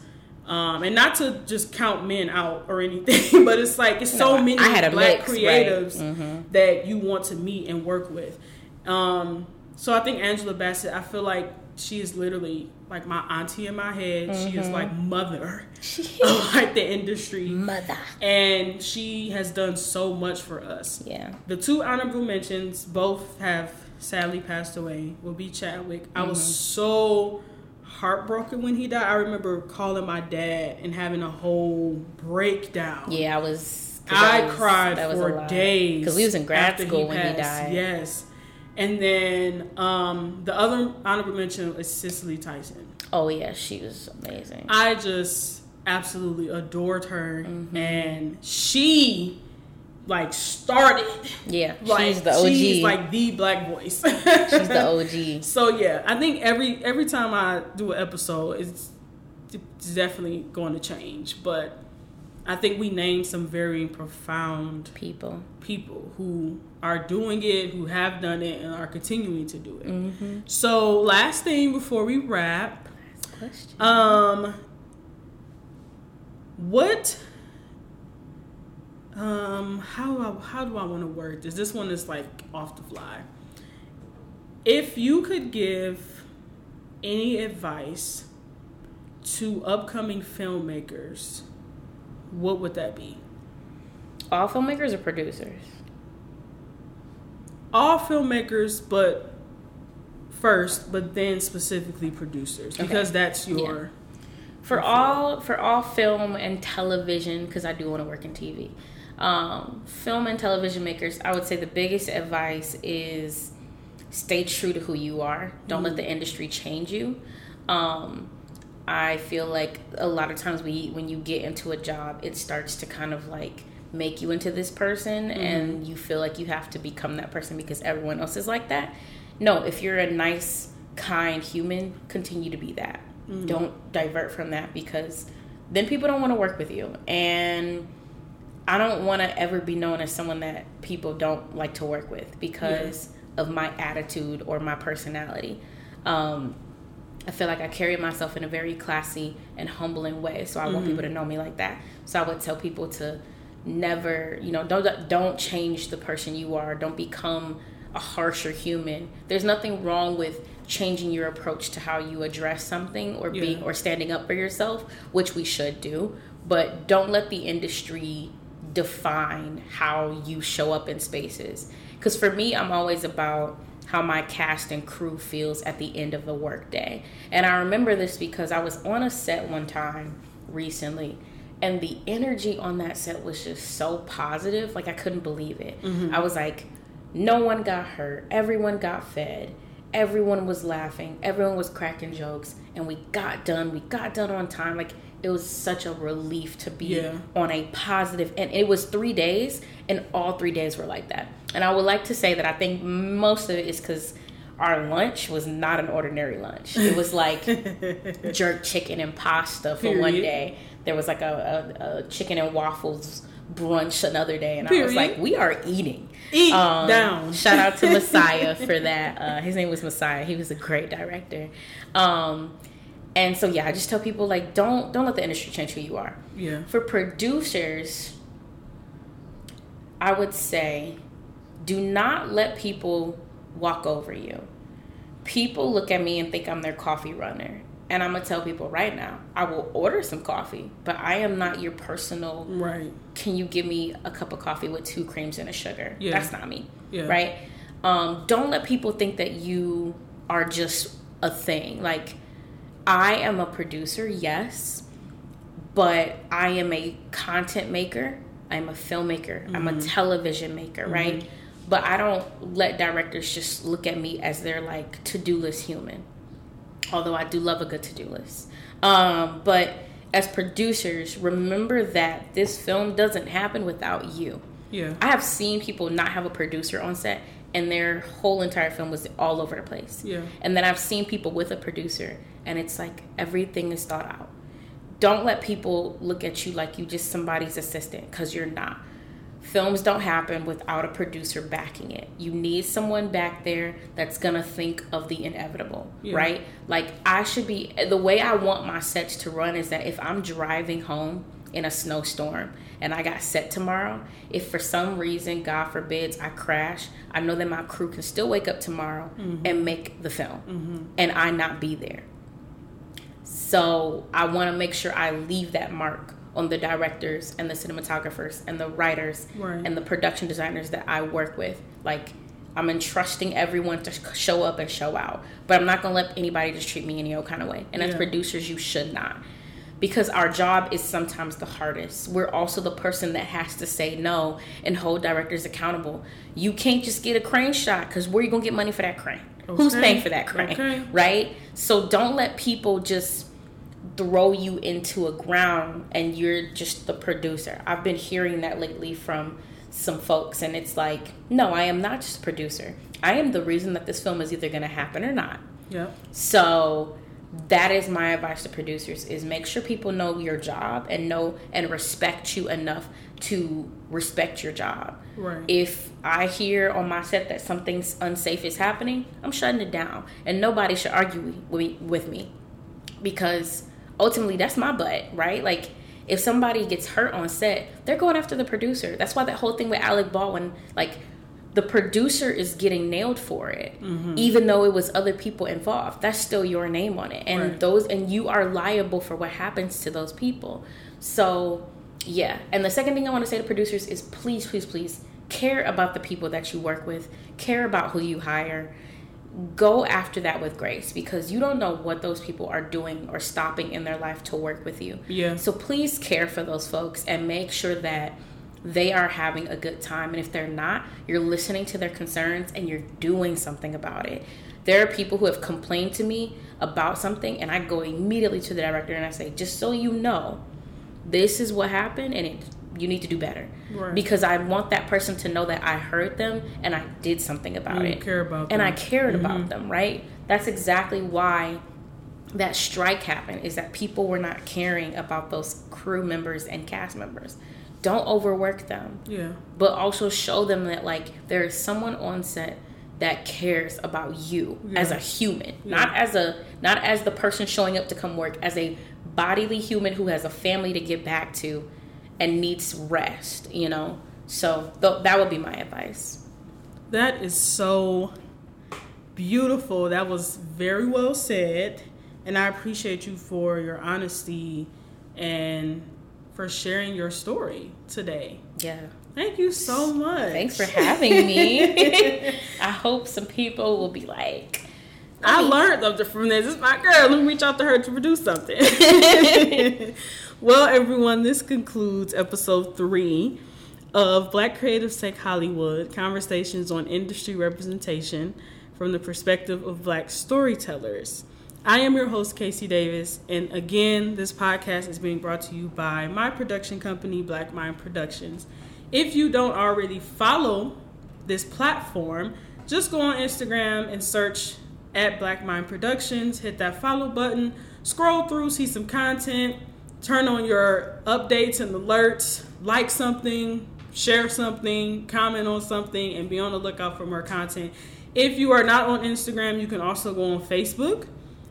um, and not to just count men out or anything, but it's like it's so many I had a black mix, right. creatives Mhm. that you want to meet and work with. Um, so I think Angela Bassett, I feel like she is literally like my auntie in my head. She Mm-hmm. is like mother of like the industry Mother. and she has done so much for us. Yeah. The two honorable mentions both have sadly passed away. Will be Chadwick. I was Mm-hmm. so heartbroken when he died. I remember calling my dad and having a whole breakdown. Yeah, I was I was- cried for days. Because we was in grad school when he died. Yes. And then um, the other honorable mention is Cicely Tyson. Oh yeah, she was amazing. I just absolutely adored her, Mm-hmm. and she like started. Yeah, Like, she's the OG. She's like the black voice. she's the OG. So yeah, I think every every time I do an episode, it's, it's definitely going to change. But I think we named some very profound People. people who are doing it, who have done it, and are continuing to do it. So, last thing before we wrap, last Question. um, what, um, how I, how do I want to word this? This one is like off the fly. If you could give any advice to upcoming filmmakers, what would that be? All filmmakers or producers? all filmmakers, but first, but then specifically producers because that's your for all for all film and television because i do want to work in tv um, film and television makers i would say the biggest advice is stay true to who you are. Don't let the industry change you. Um, i feel like a lot of times we when you get into a job it starts to kind of like make you into this person and you feel like you have to become that person because everyone else is like that. No if you're a nice kind human continue to be that. Don't divert from that because then people don't want to work with you. And i don't want to ever be known as someone that people don't like to work with because of my attitude or my personality. Um, I feel like I carry myself in a very classy and humbling way, so I want mm-hmm. people to know me like that. So I would tell people to never, you know, don't don't change the person you are. Don't become a harsher human. There's nothing wrong with changing your approach to how you address something or being or standing up for yourself, which we should do. But don't let the industry define how you show up in spaces. Because for me, I'm always about how my cast and crew feels at the end of the workday. And I remember this because I was on a set one time recently and the energy on that set was just so positive like i couldn't believe it. Mm-hmm. I was like no one got hurt. Everyone got fed. Everyone was laughing. Everyone was cracking jokes. And we got done. We got done on time. Like it was such a relief to be Yeah. on a positive and it was three days and all three days were like that and i would like to say that i think most of it is because our lunch was not an ordinary lunch it was like jerk chicken and pasta for one day. There was like a, a, a chicken and waffles brunch another day, and I was like, "We are eating." eat Um, down. Shout out to Messiah for that. Uh, his name was Messiah. He was a great director. Um, and so yeah, I just tell people like, don't don't let the industry change who you are. Yeah. For producers, I would say, do not let people walk over you. People look at me and think I'm their coffee runner. And I'm gonna tell people right now, I will order some coffee, but I am not your personal. Right. Can you give me a cup of coffee with two creams and a sugar? Yeah. That's not me, Yeah. right? Um, don't let people think that you are just a thing. Like, I am a producer, yes, but I am a content maker. I'm a filmmaker. I'm a television maker, right? But I don't let directors just look at me as their like to do list human. Although I do love a good to do list. Um, but as producers, remember that this film doesn't happen without you. Yeah. I have seen people not have a producer on set and their whole entire film was all over the place. Yeah. And then I've seen people with a producer and it's like everything is thought out. Don't let people look at you like you just somebody's assistant because you're not. Films don't happen without a producer backing it. You need someone back there that's gonna think of the inevitable, Yeah. right? Like I should be the way I want my sets to run is that if I'm driving home in a snowstorm and I got set tomorrow, if for some reason, God forbids, I crash, I know that my crew can still wake up tomorrow mm-hmm. and make the film mm-hmm. and I not be there. So I want to make sure I leave that mark on the directors and the cinematographers and the writers Right. and the production designers that I work with. Like I'm entrusting everyone to show up and show out, but I'm not gonna let anybody just treat me any old kind of way. And as producers, you should not, because our job is sometimes the hardest. We're also the person that has to say no and hold directors accountable. You can't just get a crane shot because where you gonna get money for that crane? Who's paying for that crane? Okay. Right? So don't let people just throw you into a ground and you're just the producer. I've been hearing that lately from some folks and it's like, no, I am not just a producer. I am the reason that this film is either going to happen or not. Yep. So that is my advice to producers is make sure people know your job and know and respect you enough to respect your job. Right. If I hear on my set that something's unsafe is happening, I'm shutting it down. And nobody should argue with me because ultimately that's my butt, right? Like if somebody gets hurt on set, they're going after the producer. That's why that whole thing with Alec Baldwin, like the producer is getting nailed for it mm-hmm. even though it was other people involved. That's still your name on it. And right. those and you are liable for what happens to those people. So yeah. And the second thing i want to say to producers is please please please care about the people that you work with. Care about who you hire. Go after that with grace because you don't know what those people are doing or stopping in their life to work with you. Yeah. So please care for those folks and make sure that they are having a good time. And if they're not, you're listening to their concerns and you're doing something about it. There are people who have complained to me about something, and I go immediately to the director and I say, just so you know, this is what happened, and it, you need to do better. Right. Because I want that person to know that I heard them and I did something about you it. Care about and them. I cared mm-hmm. about them, right? That's exactly why that strike happened is that people were not caring about those crew members and cast members don't overwork them. Yeah. But also show them that like there is someone on set that cares about you yeah. as a human, yeah. not as a not as the person showing up to come work, as a bodily human who has a family to get back to and needs rest, you know? So th- that would be my advice. That is so beautiful. That was very well said. And I appreciate you for your honesty and for sharing your story today. Yeah. Thank you so much. Thanks for having me. I hope some people will be like, I learned something from this. It's my girl. Let me reach out to her to produce something. well, everyone, this concludes episode three of Black Creative Tech Hollywood Conversations on Industry Representation from the Perspective of Black Storytellers. I am your host, Casey Davis, and again, this podcast is being brought to you by my production company, Black Mind Productions. If you don't already follow this platform, just go on Instagram and search at Black Mind Productions, hit that follow button, scroll through, see some content, turn on your updates and alerts, like something, share something, comment on something, and be on the lookout for more content. If you are not on Instagram, you can also go on Facebook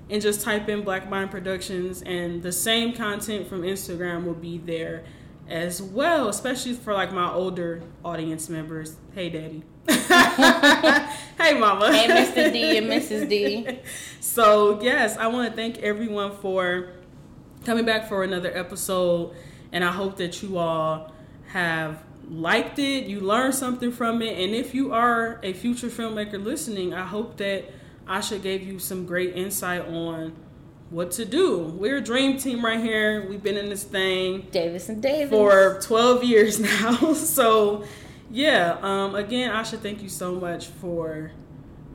and just type in Black Mind Productions, and the same content from Instagram will be there as well, especially for like my older audience members. Hey, Daddy. hey, Mama. Hey, Mr. D and Mrs. D. So, yes, I want to thank everyone for coming back for another episode, and I hope that you all have liked it, you learned something from it, and if you are a future filmmaker listening, I hope that Ahsha gave you some great insight on what to do. We're a dream team right here. We've been in this thing Davis and Davis for 12 years now. so, yeah, um, again, Ahsha, thank you so much for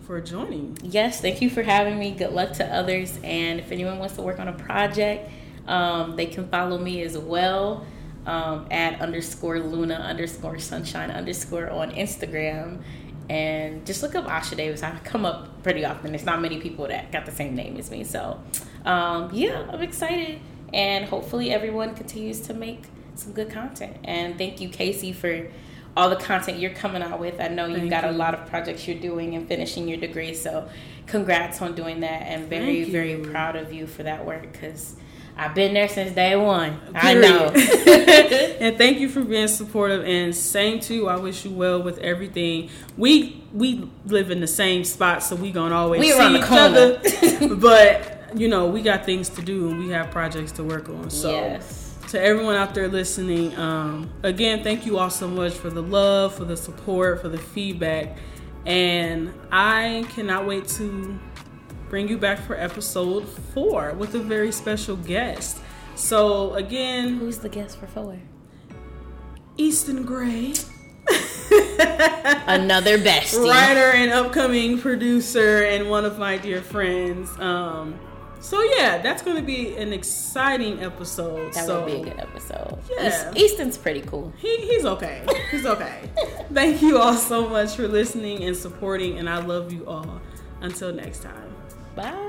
for joining. Yes, thank you for having me. Good luck to others. And if anyone wants to work on a project, um, they can follow me as well um, at underscore Luna underscore Sunshine underscore on Instagram and just look up Ahsha Davis. I come up pretty often. There's not many people that got the same name as me. So, um, yeah, I'm excited. And hopefully, everyone continues to make some good content. And thank you, Casey, for all the content you're coming out with. I know you've thank got you. a lot of projects you're doing and finishing your degree. So, congrats on doing that. And very, very proud of you for that work because I've been there since day one. Period. I know. and thank you for being supportive. And same too. I wish you well with everything. We we live in the same spot, so we gonna always we see each corner. other. but you know, we got things to do and we have projects to work on. So. Yes. To everyone out there listening, um, again, thank you all so much for the love, for the support, for the feedback. And I cannot wait to bring you back for episode four with a very special guest. So again, who's the guest for four? Easton Gray. Another bestie. Writer and upcoming producer and one of my dear friends. Um, so yeah, that's going to be an exciting episode. That so, would be a good episode. Yeah, Easton's pretty cool. He, he's okay. He's okay. Thank you all so much for listening and supporting, and I love you all. Until next time. Bye.